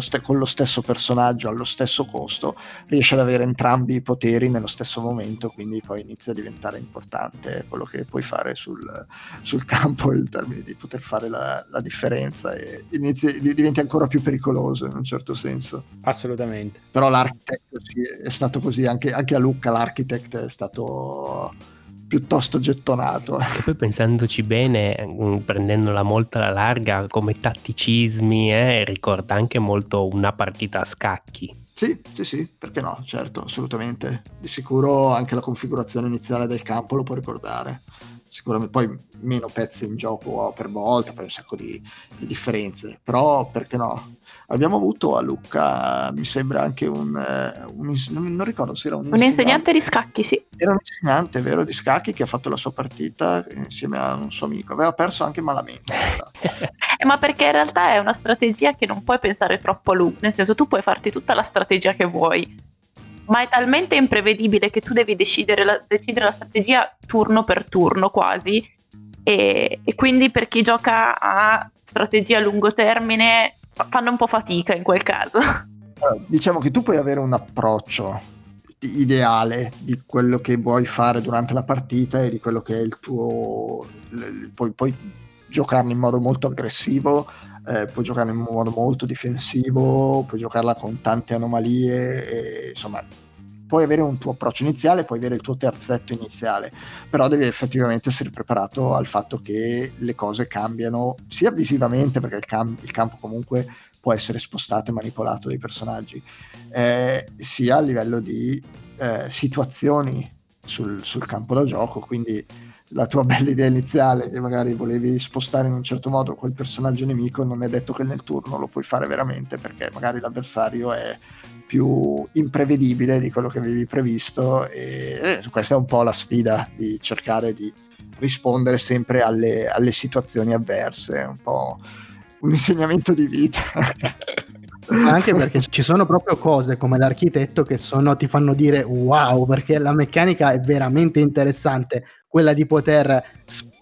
S5: ste- con lo stesso personaggio allo stesso costo riesce ad avere entrambi i poteri nello stesso momento, quindi poi inizia a diventare importante quello che puoi fare sul, sul campo in termini di poter fare la, la differenza e inizi, diventi ancora più pericoloso in un certo senso.
S3: Assolutamente.
S5: Però l'architect sì, è stato così, anche, anche a Lucca l'architect è stato piuttosto gettonato.
S4: E poi pensandoci bene, mm, prendendola molto alla larga, come tatticismi, eh, ricorda anche molto una partita a scacchi.
S5: Sì, sì, sì, perché no, certo, assolutamente. Di sicuro anche la configurazione iniziale del campo lo può ricordare. Sicuramente poi meno pezzi in gioco per volta, poi un sacco di, di differenze, però perché no? Abbiamo avuto a Lucca, mi sembra anche un, eh, un non ricordo se era un,
S6: un insegnante, di scacchi, sì.
S5: Era un insegnante, vero, di scacchi che ha fatto la sua partita insieme a un suo amico. Aveva perso anche malamente.
S6: eh, ma perché in realtà è una strategia che non puoi pensare troppo a lungo, nel senso tu puoi farti tutta la strategia che vuoi. Ma è talmente imprevedibile che tu devi decidere la, decidere la strategia turno per turno quasi. E, e quindi per chi gioca a strategia a lungo termine fanno un po' fatica in quel caso.
S5: Diciamo che tu puoi avere un approccio ideale di quello che vuoi fare durante la partita e di quello che è il tuo... Puoi, puoi giocarne in modo molto aggressivo, eh, puoi giocarne in modo molto difensivo, puoi giocarla con tante anomalie, e, insomma puoi avere un tuo approccio iniziale, puoi avere il tuo terzetto iniziale, però devi effettivamente essere preparato al fatto che le cose cambiano sia visivamente, perché il, cam- il campo comunque può essere spostato e manipolato dai personaggi, eh, sia a livello di eh, situazioni sul, sul campo da gioco, quindi la tua bella idea iniziale e magari volevi spostare in un certo modo quel personaggio nemico, non è detto che nel turno lo puoi fare veramente perché magari l'avversario è più imprevedibile di quello che avevi previsto e eh, questa è un po' la sfida di cercare di rispondere sempre alle, alle situazioni avverse, un po' un insegnamento di vita.
S7: anche perché ci sono proprio cose come l'architetto che sono, ti fanno dire wow perché la meccanica è veramente interessante quella di poter sp-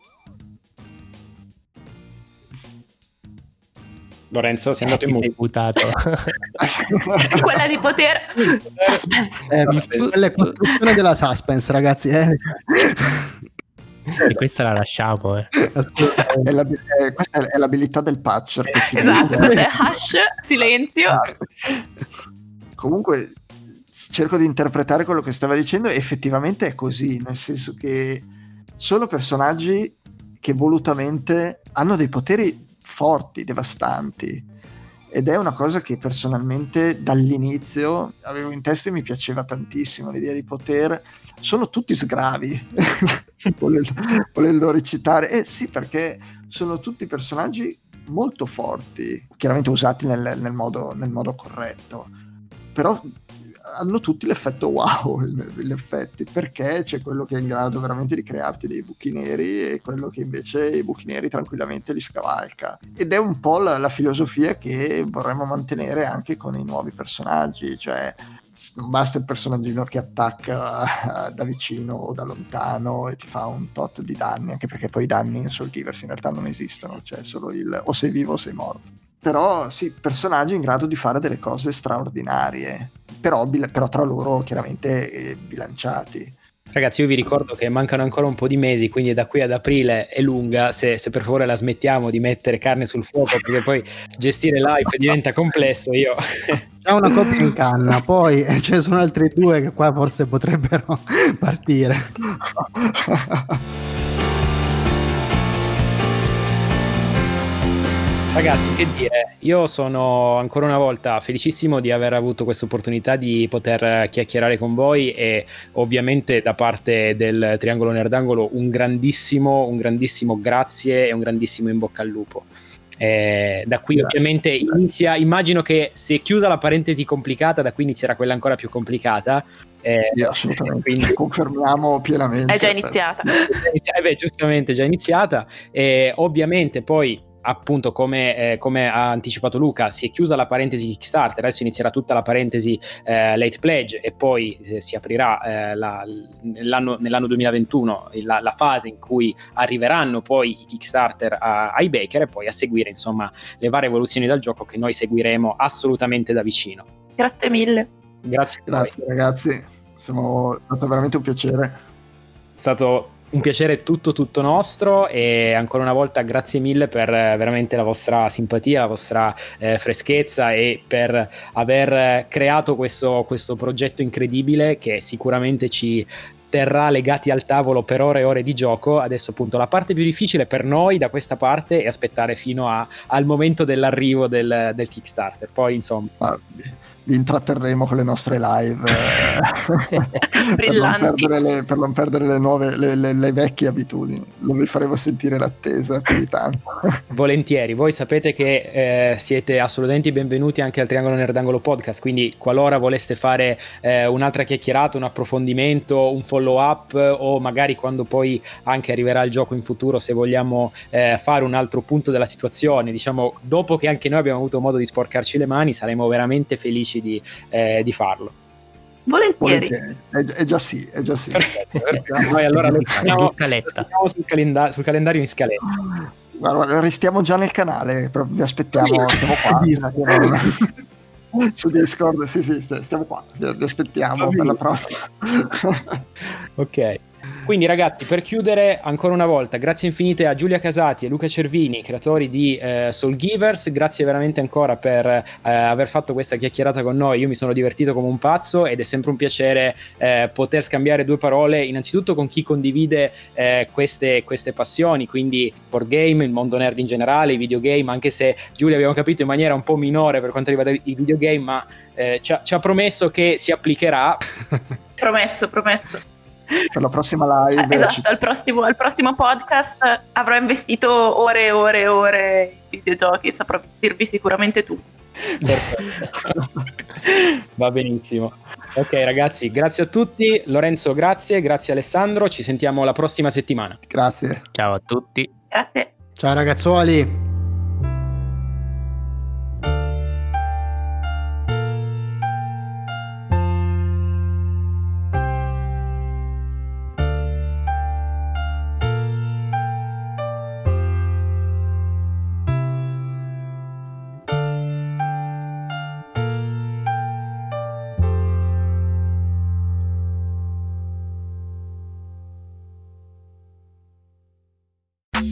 S3: Lorenzo, sei andato in
S4: muto. mutato.
S6: Quella di poter... Suspense.
S7: Eh, quella è costruzione della suspense, ragazzi. Eh.
S4: E questa la lasciamo. Eh.
S5: È, la, è, questa è l'abilità del patcher. Che
S6: si esatto, è hash, silenzio.
S5: Comunque, cerco di interpretare quello che stava dicendo e effettivamente è così, nel senso che sono personaggi che volutamente hanno dei poteri forti, devastanti. Ed è una cosa che personalmente dall'inizio avevo in testa e mi piaceva tantissimo, l'idea di poter... Sono tutti sgravi, volendo, volendo recitare. Eh sì, perché sono tutti personaggi molto forti, chiaramente usati nel, nel, modo, nel modo corretto. Però hanno tutti l'effetto wow, in effetti, perché c'è quello che è in grado veramente di crearti dei buchi neri e quello che invece i buchi neri tranquillamente li scavalca. Ed è un po' la, la filosofia che vorremmo mantenere anche con i nuovi personaggi, cioè non basta il personaggino che attacca da vicino o da lontano e ti fa un tot di danni, anche perché poi i danni in Soul Givers in realtà non esistono, cioè solo il o sei vivo o sei morto. Però sì, personaggi in grado di fare delle cose straordinarie però, però tra loro chiaramente eh, bilanciati.
S3: Ragazzi, io vi ricordo che mancano ancora un po' di mesi, quindi da qui ad aprile è lunga. Se, se per favore la smettiamo di mettere carne sul fuoco, perché poi gestire l'hype diventa complesso. Io
S7: c'è una coppia in canna, poi eh, ce ne sono altri due che qua forse potrebbero partire.
S3: Ragazzi, che dire, io sono ancora una volta felicissimo di aver avuto questa opportunità di poter chiacchierare con voi e ovviamente da parte del Triangolo Nerdangolo un grandissimo, un grandissimo grazie e un grandissimo in bocca al lupo. Eh, da qui ovviamente inizia, immagino che se è chiusa la parentesi complicata, da qui inizierà quella ancora più complicata.
S5: Eh, sì, assolutamente. Quindi confermiamo pienamente.
S6: È già iniziata.
S3: Eh beh, giustamente, è già iniziata. E ovviamente poi appunto come, eh, come, ha anticipato Luca si è chiusa la parentesi Kickstarter, adesso inizierà tutta la parentesi eh, late pledge e poi eh, si aprirà eh, la, nell'anno, nell'anno, 2021 la, la, fase in cui arriveranno poi i Kickstarter a, ai baker e poi a seguire insomma le varie evoluzioni del gioco che noi seguiremo assolutamente da vicino.
S6: Grazie mille.
S3: Grazie,
S5: Grazie ragazzi, Siamo, è stato veramente un piacere.
S3: È stato un piacere tutto tutto nostro e ancora una volta grazie mille per eh, veramente la vostra simpatia, la vostra eh, freschezza e per aver creato questo, questo progetto incredibile che sicuramente ci terrà legati al tavolo per ore e ore di gioco. Adesso appunto la parte più difficile per noi da questa parte è aspettare fino a, al momento dell'arrivo del, del Kickstarter. Poi insomma...
S5: Ah, vi intratterremo con le nostre live eh, per, non le, per, non perdere le, nuove, le, le, le, vecchie abitudini. Non vi faremo sentire l'attesa più di tanto.
S3: Volentieri, voi sapete che eh, siete assolutamente benvenuti anche al Triangolo Nerdangolo Podcast, quindi qualora voleste fare eh, un'altra chiacchierata, un approfondimento, un follow up o magari quando poi anche arriverà il gioco in futuro, se vogliamo eh, fare un altro punto della situazione, diciamo dopo che anche noi abbiamo avuto modo di sporcarci le mani, saremo veramente felici felici di, eh, di farlo.
S6: Volentieri.
S5: Volentieri. È, è, già sì, è già sì.
S3: Perfetto, perfetto. Noi allora lo teniamo, sul, calenda- sul, calendario in scaletta.
S5: Guarda, restiamo già nel canale, vi aspettiamo, stiamo qua. su Discord, sì, sì, stiamo qua, vi aspettiamo per la prossima.
S3: ok. Quindi ragazzi, per chiudere ancora una volta, grazie infinite a Giulia Casati e Luca Cervini, creatori di eh, Soul Givers, grazie veramente ancora per eh, aver fatto questa chiacchierata con noi, io mi sono divertito come un pazzo ed è sempre un piacere eh, poter scambiare due parole innanzitutto con chi condivide eh, queste, queste, passioni, quindi board game, il mondo nerd in generale, i videogame, anche se Giulia abbiamo capito in maniera un po' minore per quanto riguarda i videogame, ma eh, ci ha, ci ha promesso che si applicherà.
S6: promesso, promesso
S5: per la prossima live.
S6: Eh, esatto, al, prossimo, al prossimo podcast avrò investito ore e ore e ore in videogiochi, saprò dirvi sicuramente tu.
S3: Va benissimo. Ok ragazzi, grazie a tutti. Lorenzo, grazie, grazie Alessandro, ci sentiamo la prossima settimana.
S5: Grazie.
S4: Ciao a tutti.
S6: Grazie.
S7: Ciao ragazzuoli.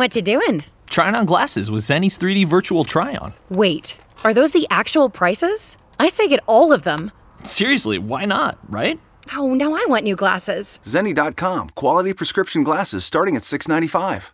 S8: What you doing?
S9: Trying on glasses with Zenny's 3D virtual try-on.
S8: Wait, are those the actual prices? I say get all of them.
S9: Seriously, why not, right?
S8: Oh, now I want new glasses.
S10: Zenny.com. Quality prescription glasses starting at 695.